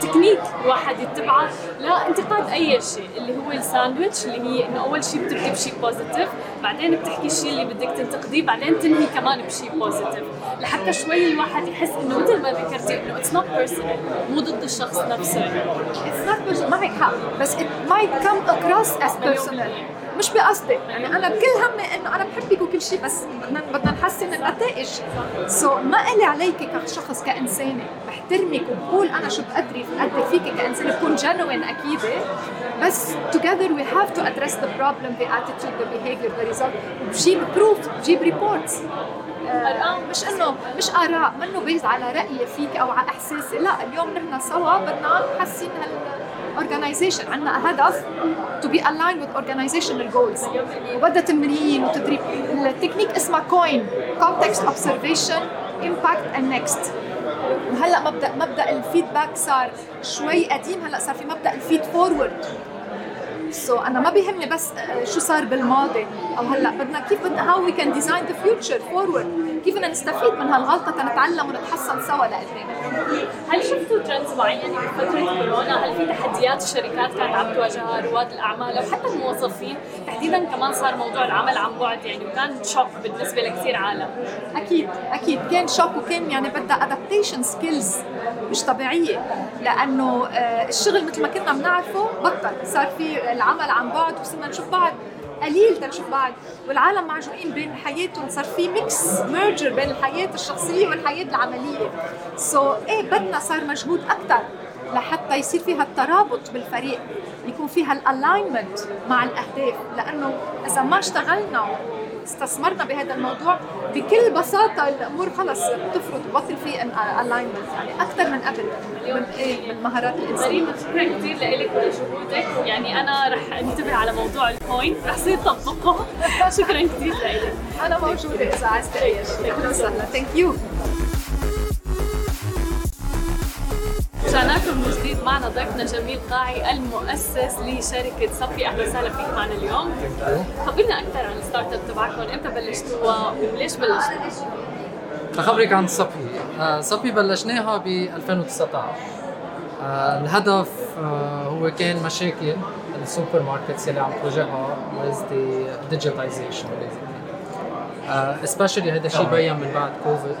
تكنيك الواحد يتبعه. لانتقاد أي شيء اللي هو الساندويتش اللي هي إنه أول شيء بتبدي بشيء positive بعدين بتحكي الشيء اللي بدك تنتقديه بعدين تنهي كمان بشيء positive لحتى شوي الواحد يحس إنه مثل ما ذكرتي إنه it's not personal مو ضد الشخص نفسه. It's not personal معك حق بس it might come across as personal. مش بقصدي. يعني أنا كل همي إنه أنا بحبك وكل شيء بس بدنا بدنا نحسن النتائج. so, ما إلي عليك كشخص كإنسانة بحترمك وبقول أنا شو بقدري بقدر فيك كإنسانة بكون genuine أكيد. بس together we have to address the problem the attitude the behavior the result. بجيب proof بجيب reports آه مش إنه مش آراء منه based على رايي فيك أو على احساسي لا اليوم نحن سوا بدنا نحسن هال organization. عندنا هدف to be aligned with organizational goals. وبدها تمرين وتدريب. التكنيك اسمها COIN context observation impact and next. وهلا مبدأ مبدأ ال feedback صار شوي قديم هلأ صار في مبدأ ال feed forward so, أنا ما بيهمني بس شو صار بالماضي أو هلأ بدنا كيف بدنا how we can design the future forward كيف بدنا نستفيد من هالغلطة تنتعلم ونتحسن سوا لقدام هل شفتوا trends معينة بفتره كورونا؟ هل في تحديات الشركات كانت عم تواجهها رواد الأعمال أو حتى الموظفين؟ تحديدا كمان صار موضوع العمل عن بعد يعني وكان shock بالنسبة لكثير عالم. أكيد أكيد. كان shock وكان يعني بدها adaptation skills مش طبيعية. لأنه الشغل مثل ما كنا بنعرفه بطل. صار في العمل عن بعد وصرنا نشوف بعض قليل تنشوف بعض. والعالم معجوقين بين حياتهم صار في mix merger بين الحياة الشخصية والحياة العملية. so, إيه بدنا صار مجهود أكثر لحتى يصير فيها الترابط بالفريق يكون فيها ال alignment مع الأهداف. لأنه إذا ما اشتغلنا استثمرنا بهذا الموضوع. بكل بساطة الأمور خلص بتفرط وبطل في alignment يعني أكثر من قبل من إيه من مهارات الإنسان. شكرا كثير لك ولجهودك يعني أنا رح انتبه على موضوع ال point رح صير طبقه. شكرا كثير لك أنا موجودة إذا عايز تعيش أهلا وسهلا. Thank you رجعنا لكم من جديد معنا ضيفنا جميل قاعي المؤسس لشركة صفي. أهلا وسهلا فيك معنا اليوم. خبرنا أكثر عن ال startup تبعكم. إمتى بلشتوها وليش بلشتوا؟ أخبرك عن صفي. آه، صفي بلشناها ب 2019 آه، الهدف آه، هو كان مشاكل ال supermarkets اللي عم تواجهها with the digitization basically. uh, especially هذا الشيء بين من بعد كوفيد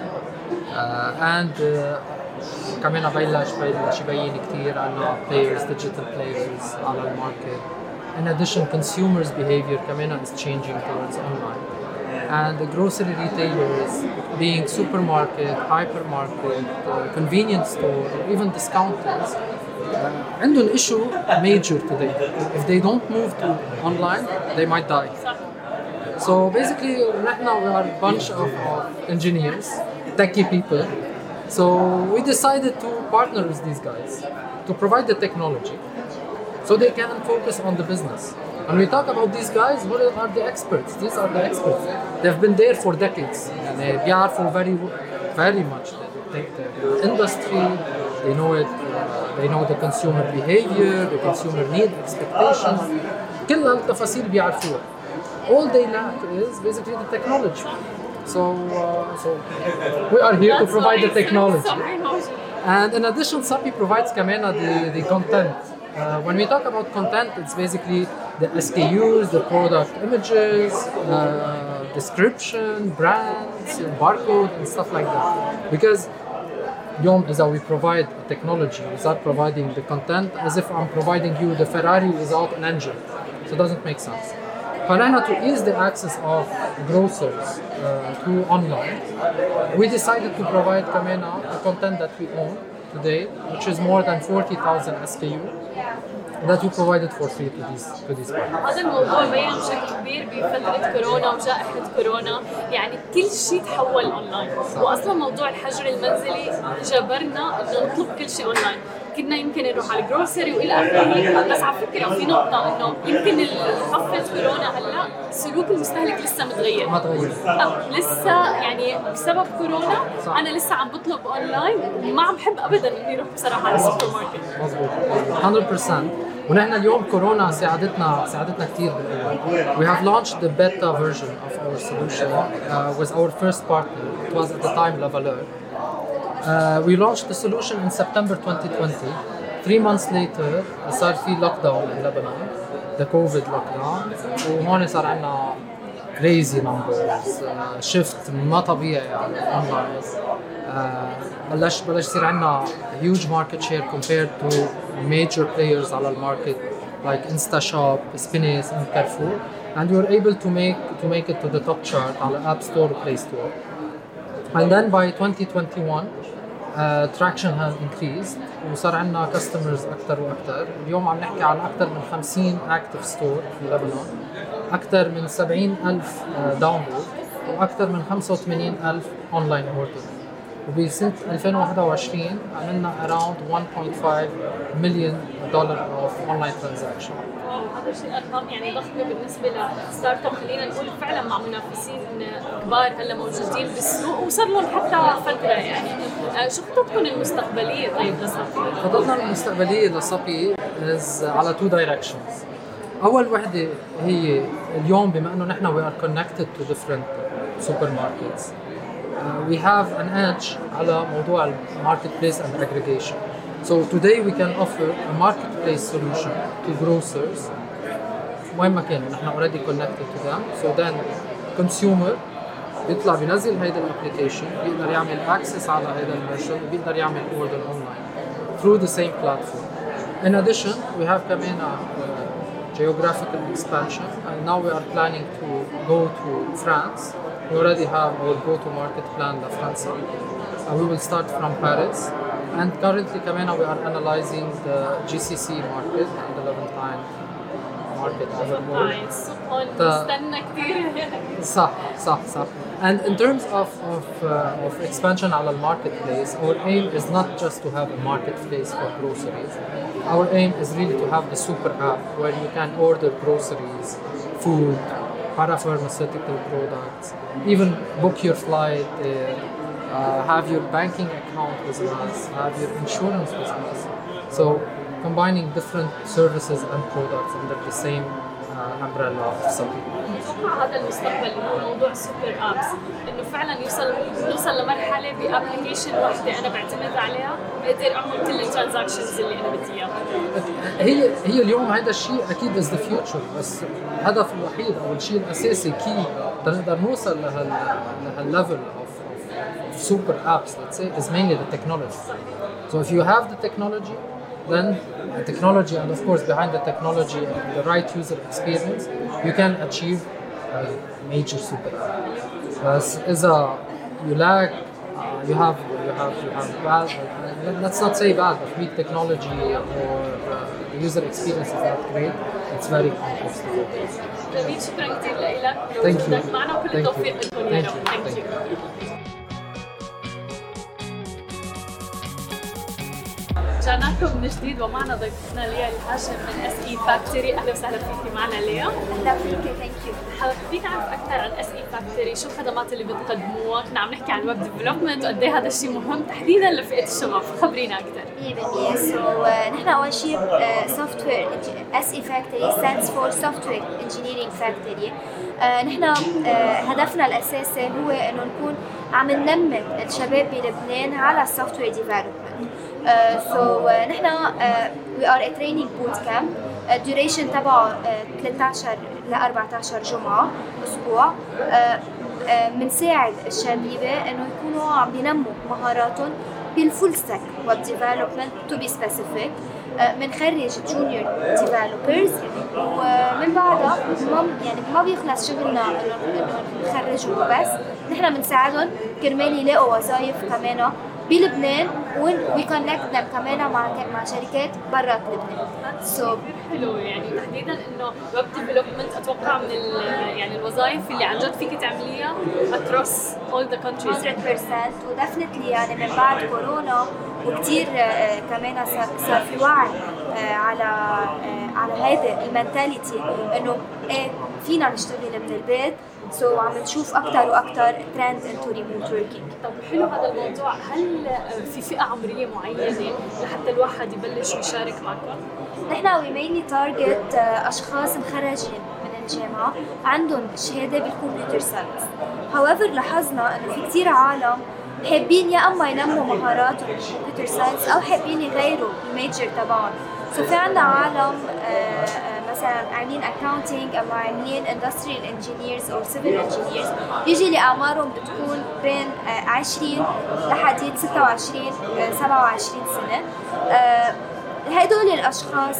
and كمان بلش بلش يبين كثير عنا players digital players على الماركت in addition consumers behavior كمان is changing towards online and the grocery retailers being supermarket, hypermarket, uh, convenience store, or even discounters uh, عندهم issue major today. If they don't move to online, they might die. So basically, right now we are a bunch of, of engineers, techie people. So we decided to partner with these guys to provide the technology so they can focus on the business. When we talk about these guys, what are the experts? These are the experts. They've been there for decades and they بيعرفوا very, very much the, the, the industry. They know it. Uh, they know the consumer behavior, the consumer need, expectations. كل التفاصيل بيعرفوها. All they lack is basically the technology. So, uh, so we are here to provide the technology. And in addition, SAPI provides Kamena the, the content. Uh, when we talk about content, it's basically the SKUs, the product images, uh, description, brands, barcode, and stuff like that. Because Yom is that we provide technology without providing the content, as if I'm providing you the Ferrari without an engine. So it doesn't make sense. فنحن to ease the access of grocers uh, to online, we decided to provide كمان the content that we own today, which is more than 40,000 SKU that we provided for free to these to these partners. هذا الموضوع بين بشكل كبير بفترة كورونا وجائحة كورونا يعني كل شيء تحول اونلاين واصلا موضوع الحجر المنزلي جبرنا انه نطلب كل شيء اونلاين كنا يمكن نروح على ال grocery وإلى آخره. بس على فكره في نقطة إنه يمكن خفت كورونا هلأ سلوك المستهلك لسه متغير. ما تغير. أه، لسه يعني بسبب كورونا صح. أنا لسه عم بطلب اونلاين وما عم بحب ابدا إني أروح بصراحة على السوبر ماركت مظبوط. 100% ونحن اليوم كورونا ساعدتنا ساعدتنا كثير بالأول. We have launched the beta version of our solution uh, with our first partner. It was at the time Lavaleur. Uh, we launched the solution in September 2020. Three months later صار في lockdown in Lebanon, the COVID lockdown وهون صار عندنا crazy numbers uh, shift ما طبيعي على الاونلاين uh, بلش بلش يصير عندنا huge market share compared to major players على الماركت like InstaShop, Spinach and Carrefour and we were able to make to make it to the top chart على App Store Play Store and then by 2021 uh, traction has increased. وصار عندنا customers أكثر وأكثر اليوم عم نحكي عن أكثر من 50 active store في لبنان. أكثر من 70 ألف download وأكثر من 85 ألف online order وبسنه 2021 عملنا around 1.5 مليون دولار of online transaction هذا شيء أرقام يعني ضخمة بالنسبة ل startup خلينا نقول فعلا مع منافسين كبار هلأ موجودين بالسوق وصار لهم حتى فترة يعني آه، شو خططكم المستقبلية طيب لصفي؟ خططنا المستقبلية لصفي على two directions. أول وحدة هي اليوم بما إنه نحن we are connected to different supermarkets uh, we have an edge على موضوع marketplace and aggregation. So today we can offer a marketplace solution to grocers وين ما كانوا نحن already connected to them so then consumer بيطلع بينزل هيدا الابلكيشن بيقدر يعمل access على هيدا الميرشن بيقدر يعمل order online through the same platform. In addition we have كمان uh, geographical expansion, and now we are planning to go to France. We already have our go-to-market plan, La França. Uh, we will start from Paris, and currently, كمان we are analyzing the GCC market and the Levantine market overall. نايس هون تا- مستنى كثير صح صح صح and in terms of of, uh, of expansion على marketplace our aim is not just to have a marketplace for groceries our aim is really to have the super app where you can order groceries food parapharmaceutical products, even book your flight there, uh, have your banking account with us, have your insurance with us. So combining different services and products under the same uh, umbrella of something. هذا المستقبل اللي هو موضوع super apps إنه فعلا يوصل نوصل لمرحلة ب application واحدة أنا بعتمد عليها بقدر أعمل كل ال transactions اللي أنا بدي إياها. هي هي اليوم هذا الشيء أكيد is the future بس الهدف الوحيد أو الشيء الأساسي كي تنقدر نوصل لهال لهال level of super apps let's say is mainly the technology. So if you have the technology then the technology and of course behind the technology and the right user experience you can achieve a major super app بس اذا you lack uh, you have you have you have bad uh, let's not say bad but weak technology or uh, the user experience is not great it's very complex to do this. جميل شكرا كثير لك Thank you. لوجودك معنا وكل Thank التوفيق you. لكم يا Thank رب you. ثانك Thank يو رجعنا لكم من جديد ومعنا ضيفتنا ليا الهاشم من اس اي فاكتوري أهلا وسهلا فيكي معنا ليا. أهلا فيك ثانك يو حابين نعرف أكثر عن SE Factory شو الخدمات اللي بتقدموها؟ كنا عم نحكي عن ال web development وقد إيه هذا الشيء مهم؟ تحديدا لفئة الشباب خبرينا أكثر. 100% so نحن أول شيء software SE Factory stands for software engineering factory نحن آه، هدفنا الأساسي هو إنه نكون عم ننمي الشباب بلبنان على ال software development so نحن we are training bootcamp ال duration تبعه آه، 13 ل 14 جمعة أسبوع. بنساعد الشبيبة إنه يكونوا عم بينموا مهاراتهم بال full stack web development to be specific بنخرج junior developers ومن بعدها ما يعني ما بيخلص شغلنا إنه نخرجهم وبس نحن بنساعدهم كرمال يلاقوا وظائف كمان. بلبنان we connect them كمان مع مع شركات برات لبنان so حلو يعني تحديدا إنه web development أتوقع من ال- يعني الوظائف اللي عن جد فيك تعمليها across all the countries. 100% و definitely يعني من بعد كورونا وكثير كمان صار صار في وعي آه، على آه، على هيدي ال mentality إنه إيه فينا نشتغل من البيت so عم نشوف أكثر وأكثر trend into remote working طب حلو هذا الموضوع. هل في فئة عمرية معينة لحتى الواحد يبلش ويشارك معكم؟ نحن we mainly target أشخاص مخرجين من الجامعة. عندهم شهادة بال computer science. However لاحظنا إنه في كثير عالم حابين يا أما ينموا مهاراتهم بال computer science أو حابين يغيروا ال major تبعهم. so في عندنا عالم آه، آه، مثلا عاملين accounting أو عاملين industrial engineers أو civil engineers يجي اللي أعمارهم بتكون بين آه، 20 لحدود 26 آه، 27 سنة. آه، هدول الأشخاص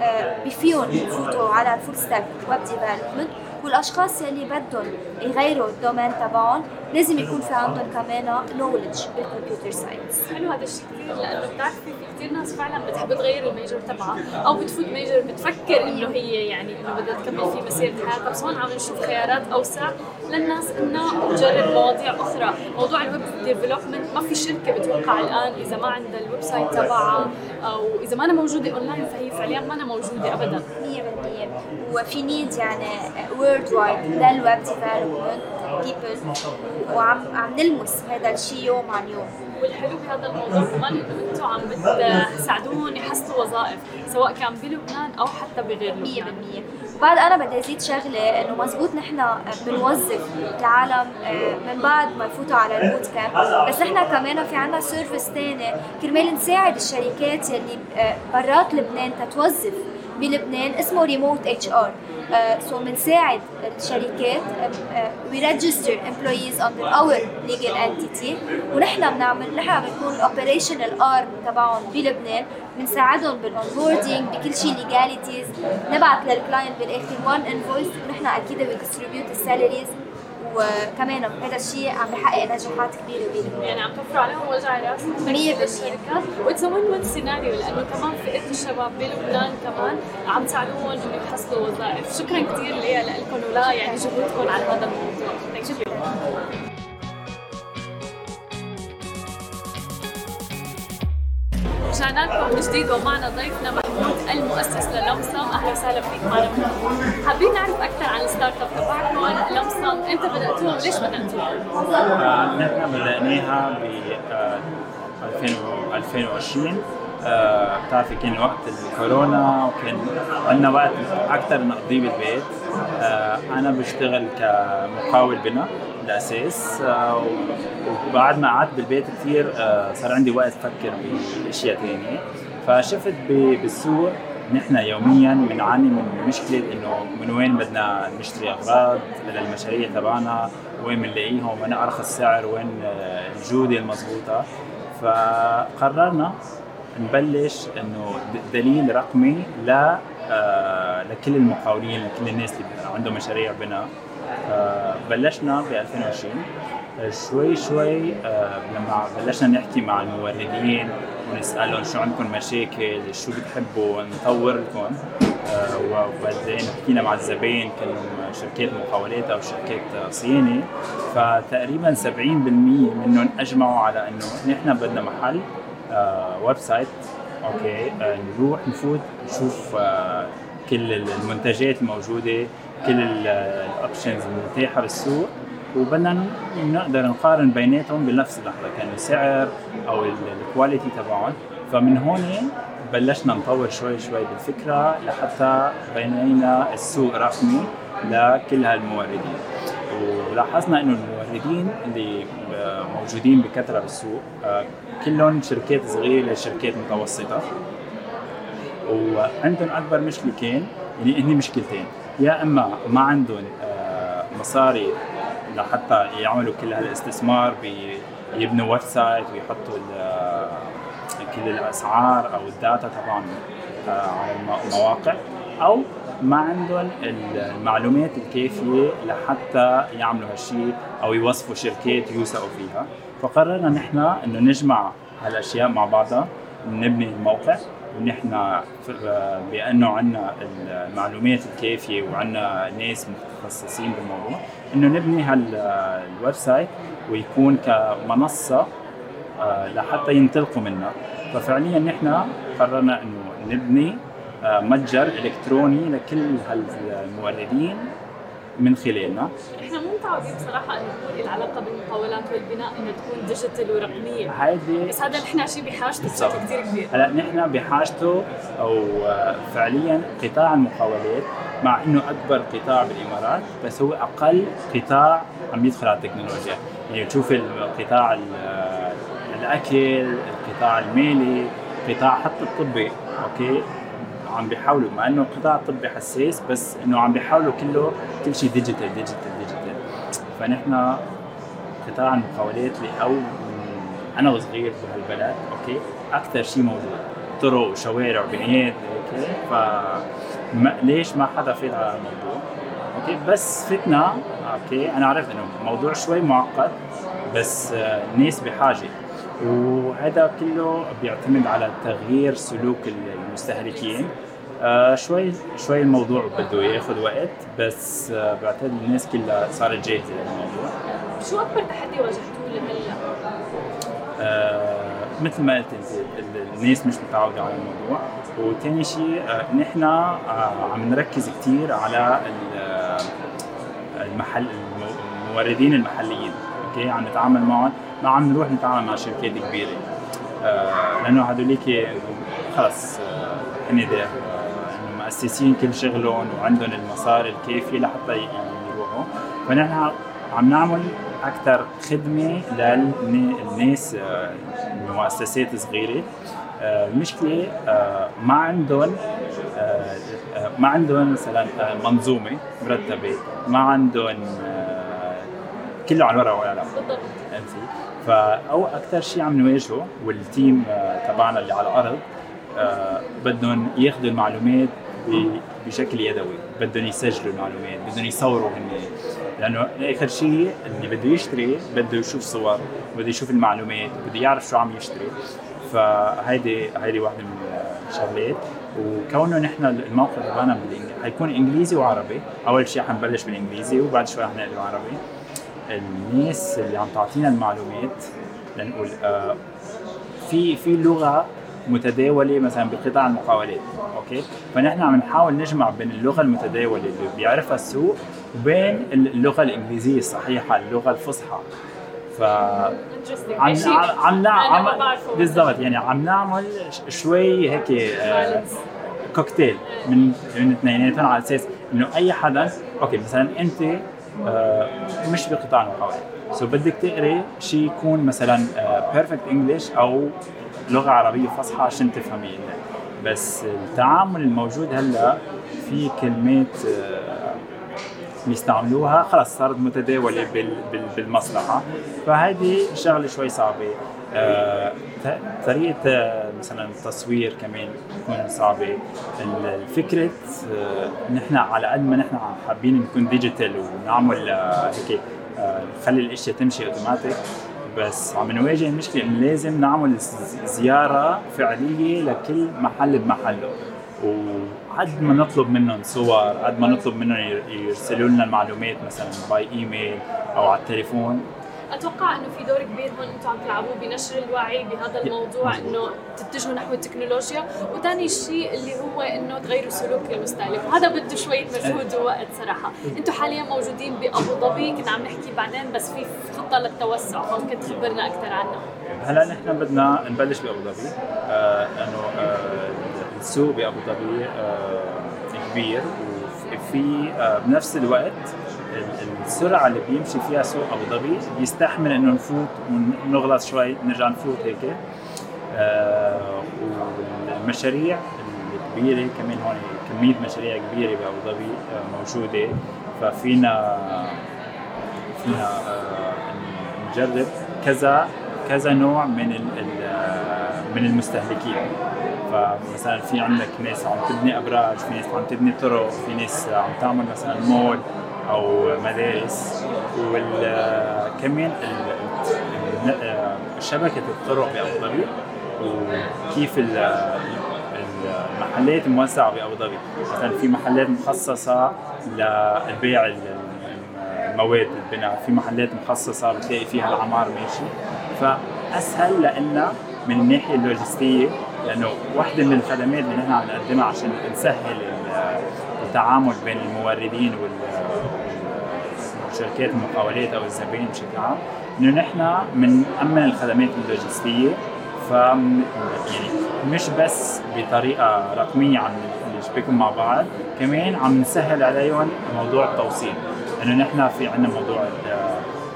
آه، بفيهم يفوتوا على ال full stack web development والاشخاص يلي بدهم يغيروا ال domain تبعهم لازم يكون في عندهم كمان knowledge بال computer science حلو هذا الشيء كثير لأنه بتعرفي في كثير ناس فعلا بتحب تغير ال major تبعها أو بتفوت major بتفكر إنه هي يعني إنه بدها تكمل في مسيرة حياتها بس هون عم نشوف خيارات أوسع للناس إنه تجرب مواضيع أخرى، موضوع ال web development ما في شركة بتوقع الآن إذا ما عندها ال website تبعها أو إذا ما أنا موجودة اونلاين فهي فعليا ما أنا موجودة ابدا. 100% وفي need يعني worldwide لل web development people وعم عم نلمس هذا الشيء يوم عن يوم. والحلو بهذا الموضوع كمان إنه أنتم عم بتساعدوهم يحصلوا وظائف سواء كان بلبنان أو حتى بغير 100% لبنان وبعد أنا بدي أزيد شغلة إنه مزبوط نحن بنوظف العالم آه، من بعد ما يفوتوا على ال bootcamp بس نحن كمان في عنا service ثاني كرمال نساعد الشركات يلي آه، برات لبنان تتوظف. بلبنان اسمه remote HR so بنساعد الشركات we register employees under our legal entity ونحن بنعمل نحن بنكون ال operational arm تبعهم بلبنان. بنساعدهم بال onboarding بكل شيء legalities نبعث لل client بالآخر one invoice ونحن أكيد بن distribute ال salaries وكمان هذا الشيء عم بحقق نجاحات كبيرة بلبنان يعني عم توفر عليهم وجع راس مية بالمية. الشركات it's win win scenario لأنه كمان فئه الشباب بلبنان كمان عم تساعدوهم إنه يحصلوا وظائف. شكرا كثير ليا لكم ولا يعني جهودكم على هذا الموضوع. شكرا رجعنا لكم من جديد ومعنا ضيفنا محمود المؤسس للمصم. أهلا وسهلا فيك معنا حابين نعرف أكثر عن ال startup تبعكم لمصم إمتى بدأتوها وليش بدأتوها؟ آه، نحن بدأناها ب آه، 2000 و- 2020 آه، بتعرفي كان وقت الكورونا وكان عندنا وقت أكثر نقضيه بالبيت آه، أنا بشتغل كمقاول بناء. الأساس آه، وبعد ما قعدت بالبيت كثير آه، صار عندي وقت أفكر بأشياء ثانية فشفت بالسوق نحن يوميا بنعاني من مشكلة إنه من وين بدنا نشتري أغراض للمشاريع تبعنا وين بنلاقيهم وين أرخص سعر وين الجودة المضبوطة. فقررنا نبلش إنه دليل رقمي ل آه، لكل المقاولين لكل الناس اللي عندهم مشاريع بناء. بلشنا ب 2020 آه، شوي شوي آه، لما بلشنا نحكي مع الموردين ونسألهم شو عندكم مشاكل شو بتحبوا نطور لكم. آه، وبعدين حكينا مع الزباين كانوا شركات مقاولات أو شركات صيانة. فتقريبا 70% منهم أجمعوا على إنه نحن بدنا محل آه، website okay آه، نروح نفوت نشوف آه، كل المنتجات الموجودة كل ال options المتاحة بالسوق وبدنا نقدر نقارن بيناتهم بنفس اللحظة كان السعر أو ال- ال quality تبعهم. فمن هون بلشنا نطور شوي شوي بالفكرة لحتى بنينا السوق رقمي لكل هالموردين. ولاحظنا إنه الموردين اللي موجودين بكثرة بالسوق آه، كلهم شركات صغيرة لشركات متوسطة. وعندهم أكبر مشكله كان يعني هن مشكلتين. يا إما ما عندهم آه، مصاري لحتى يعملوا كل هالاستثمار بيبنوا website ويحطوا ال- كل الأسعار أو ال data طبعا آه، على الم- المواقع أو ما عندهم المعلومات الكافية لحتى يعملوا هالشيء أو يوظفوا شركات يوثقوا فيها. فقررنا نحن إنه نجمع هالأشياء مع بعضها نبني الموقع. ونحن بأنه عندنا المعلومات الكافية وعندنا ناس متخصصين بالموضوع إنه نبني هال website ويكون كمنصة آه، لحتى ينطلقوا منها ففعليا نحن قررنا إنه نبني آه، متجر إلكتروني لكل هالموردين من خلالنا. إحنا مو متعودين بصراحة إنه تكون العلاقة بالمقاولات والبناء إنه تكون digital ورقمية. هيدي بس هذا نحن شيء بحاجته. بشكل كثير كبير. هلا نحن بحاجته أو آه، فعليا قطاع المقاولات مع إنه أكبر قطاع بالإمارات بس هو أقل قطاع عم يدخل على التكنولوجيا. يعني تشوف القطاع ال- الأكل القطاع المالي قطاع حتى الطبي okay؟ عم بيحاولوا مع إنه القطاع الطبي حساس بس إنه عم بيحاولوا كله كل شيء digital digital digital فنحن قطاع المقاولات اللي أو أنا وصغير بهالبلد okay أكثر شيء موجود طرق وشوارع وبنايات هيك ف ليش ما حدا فات على الموضوع okay بس فتنا okay أنا عرفت إنه الموضوع شوي معقد بس آه، الناس بحاجة. وهذا كله بيعتمد على تغيير سلوك المستهلكين. آه شوي شوي الموضوع بده ياخذ وقت بس آه بعتقد الناس كلها صارت جاهزة للموضوع. شو أكبر تحدي واجهتوه لهلا؟ آه، مثل ما قلت الناس مش متعودة على الموضوع. وثاني شيء آه، نحن آه، عم نركز كثير على آه، المحل المو- الموردين المحليين. أوكي؟ عم نتعامل معهم ما عم نروح نتعامل مع شركات كبيرة. لأنه هدوليك خلص آه، هن دا- آه، مؤسسين كل شغلهم وعندهم المصاري الكافية لحتى يروحوا. فنحن عم نعمل أكثر خدمة للناس المؤسسات آه، المشكلة آه، ما عندهم آه، آه، ما عندهم مثلا آه، منظومة مرتبة. ما عندهم آه، كله على الورق والقلم. فهمتي؟ فأو أكثر شيء عم نواجهه والتيم آه، تبعنا اللي على الأرض آه، بدهم ياخذوا المعلومات بشكل يدوي. بدهم يسجلوا المعلومات بدهم يصوروا هن. لأنه آخر شيء اللي بده يشتري بده يشوف صور بده يشوف المعلومات بده يعرف شو عم يشتري. فهيدي هيدي واحدة من الشغلات. وكونه نحن الموقع تبعنا حيكون إنجليزي وعربي. أول شيء حنبلش بالإنجليزي وبعد شوي حنقلب عربي. الناس اللي عم تعطينا المعلومات لنقول آه في في لغة متداولة مثلا بقطاع المقاولات أوكي فنحن عم نحاول نجمع بين اللغة المتداولة اللي بيعرفها السوق وبين اللغة الإنجليزية الصحيحة اللغة الفصحى ف. عم عم عم. بالضبط يعني عم نعمل شوي هيك آه،. كوكتيل من من اثنيناتهم على أساس إنه أي حدا okay مثلا أنت آه، مش بقطاع المقاولات so بدك تقري شيء يكون مثلا perfect English أو لغة عربية فصحى عشان تفهمي. بس التعامل الموجود هلا في كلمات آه، بيستعملوها. خلص صارت متداولة بال- بال- بالمصلحة. فهذه شغلة شوي صعبة. آه، طريقة آه، مثلا التصوير كمان تكون صعبة. ال- الفكرة آه، نحن على قد ما نحن حابين نكون digital ونعمل هيك نخلي الأشياء تمشي اوتوماتيك بس. عم نواجه مشكلة. انه لازم نعمل زيارة فعلية لكل محل بمحله. وقد ما نطلب منهم صور قد ما نطلب منهم ير- يرسلوا لنا المعلومات مثلا by email أو على التليفون أتوقع إنه في دور كبير هون أنتم عم تلعبوه بنشر الوعي بهذا الموضوع. إنه تتجهوا نحو التكنولوجيا. وثاني شيء اللي هو إنه تغيروا سلوك المستهلك. وهذا بده شوية مجهود ووقت صراحة. أنتم حاليا موجودين بأبو ظبي كنا عم نحكي بعدين بس في خطة للتوسع. فممكن تخبرنا أكثر عنها هلأ نحن بدنا نبلش بأبو ظبي. آه إنه آه السوق بأبو ظبي آه كبير. وفي آه بنفس الوقت ال- السرعة اللي بيمشي فيها سوق أبو ظبي بيستحمل إنه نفوت ونغلط شوي نرجع نفوت هيك. آه والمشاريع الكبيرة كمان هون كمية مشاريع كبيرة بأبو ظبي آه موجودة. ففينا فينا آه، نجرب كذا كذا نوع من آه، من المستهلكين. فمثلا في عندك ناس عم تبني أبراج في ناس عم تبني طرق في ناس عم تعمل مثلا مول. أو مدارس وكمان شبكة الطرق بأبو ظبي وكيف ال- ال- المحلات الموسعه بأبو ظبي. مثلا في محلات مخصصة للبيع ال- المواد البناء في محلات مخصصة بتلاقي فيها العمار ماشي. فأسهل لنا من الناحية اللوجستية لأنه واحدة من الخدمات اللي نحن عم نقدمها عشان نسهل التعامل بين الموردين وال شركات المقاولات أو الزبائن بشكل عام إنه نحن بنأمن الخدمات اللوجستية ف يعني مش بس بطريقة رقمية عم نشبكهم مع بعض كمان عم نسهل عليهم موضوع التوصيل. إنه نحن في عندنا موضوع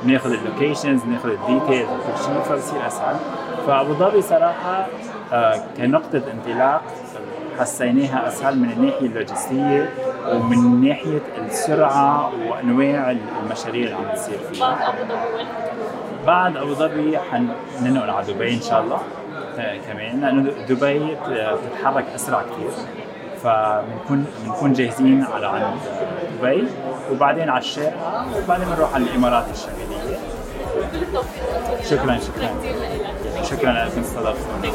ناخذ ال locations ناخذ ال details وكل شيء فبصير أسهل. فأبو ظبي صراحة آه، كنقطة انطلاق حسيناها أسهل من الناحية اللوجستية ومن ناحية السرعة وأنواع المشاريع اللي عم تصير فيها. بعد أبو ظبي وين؟ بعد أبو ظبي حننقل على دبي إن شاء الله. كمان لأنه دبي بتتحرك أسرع كثير فبنكون بنكون جاهزين على عند دبي. وبعدين على الشارقه وبعدين بنروح على الإمارات الشمالية. شكراً، شكراً. شكرا لكم استضافتوني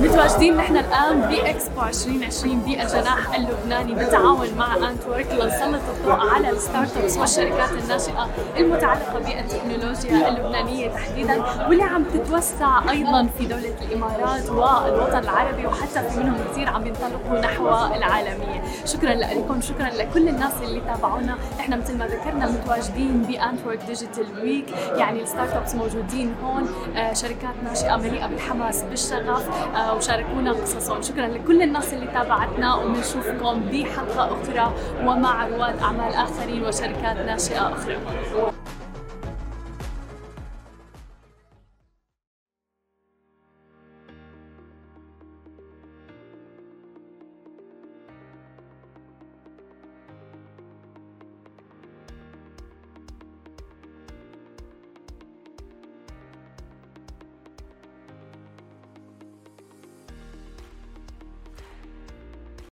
متواجدين نحن الآن باكسبو 2020 بالجناح اللبناني بالتعاون مع Antwork لنسلط الضوء على ال startups والشركات الناشئة المتعلقة بالتكنولوجيا اللبنانية تحديدا واللي عم تتوسع أيضا في دولة الإمارات والوطن العربي وحتى في منهم كثير عم ينطلقوا نحو العالمية. شكرا لكم شكرا لكل الناس اللي تابعونا. نحن مثل ما ذكرنا متواجدين ب Antwork Digital Week يعني ال startups موجودين هون. آه، شركات ناشئة مليئة بالحماس بالشغف. آه، وشاركونا قصصهم. شكرا لكل الناس اللي تابعتنا وبنشوفكم بحلقة أخرى ومع رواد أعمال آخرين وشركات ناشئة أخرى.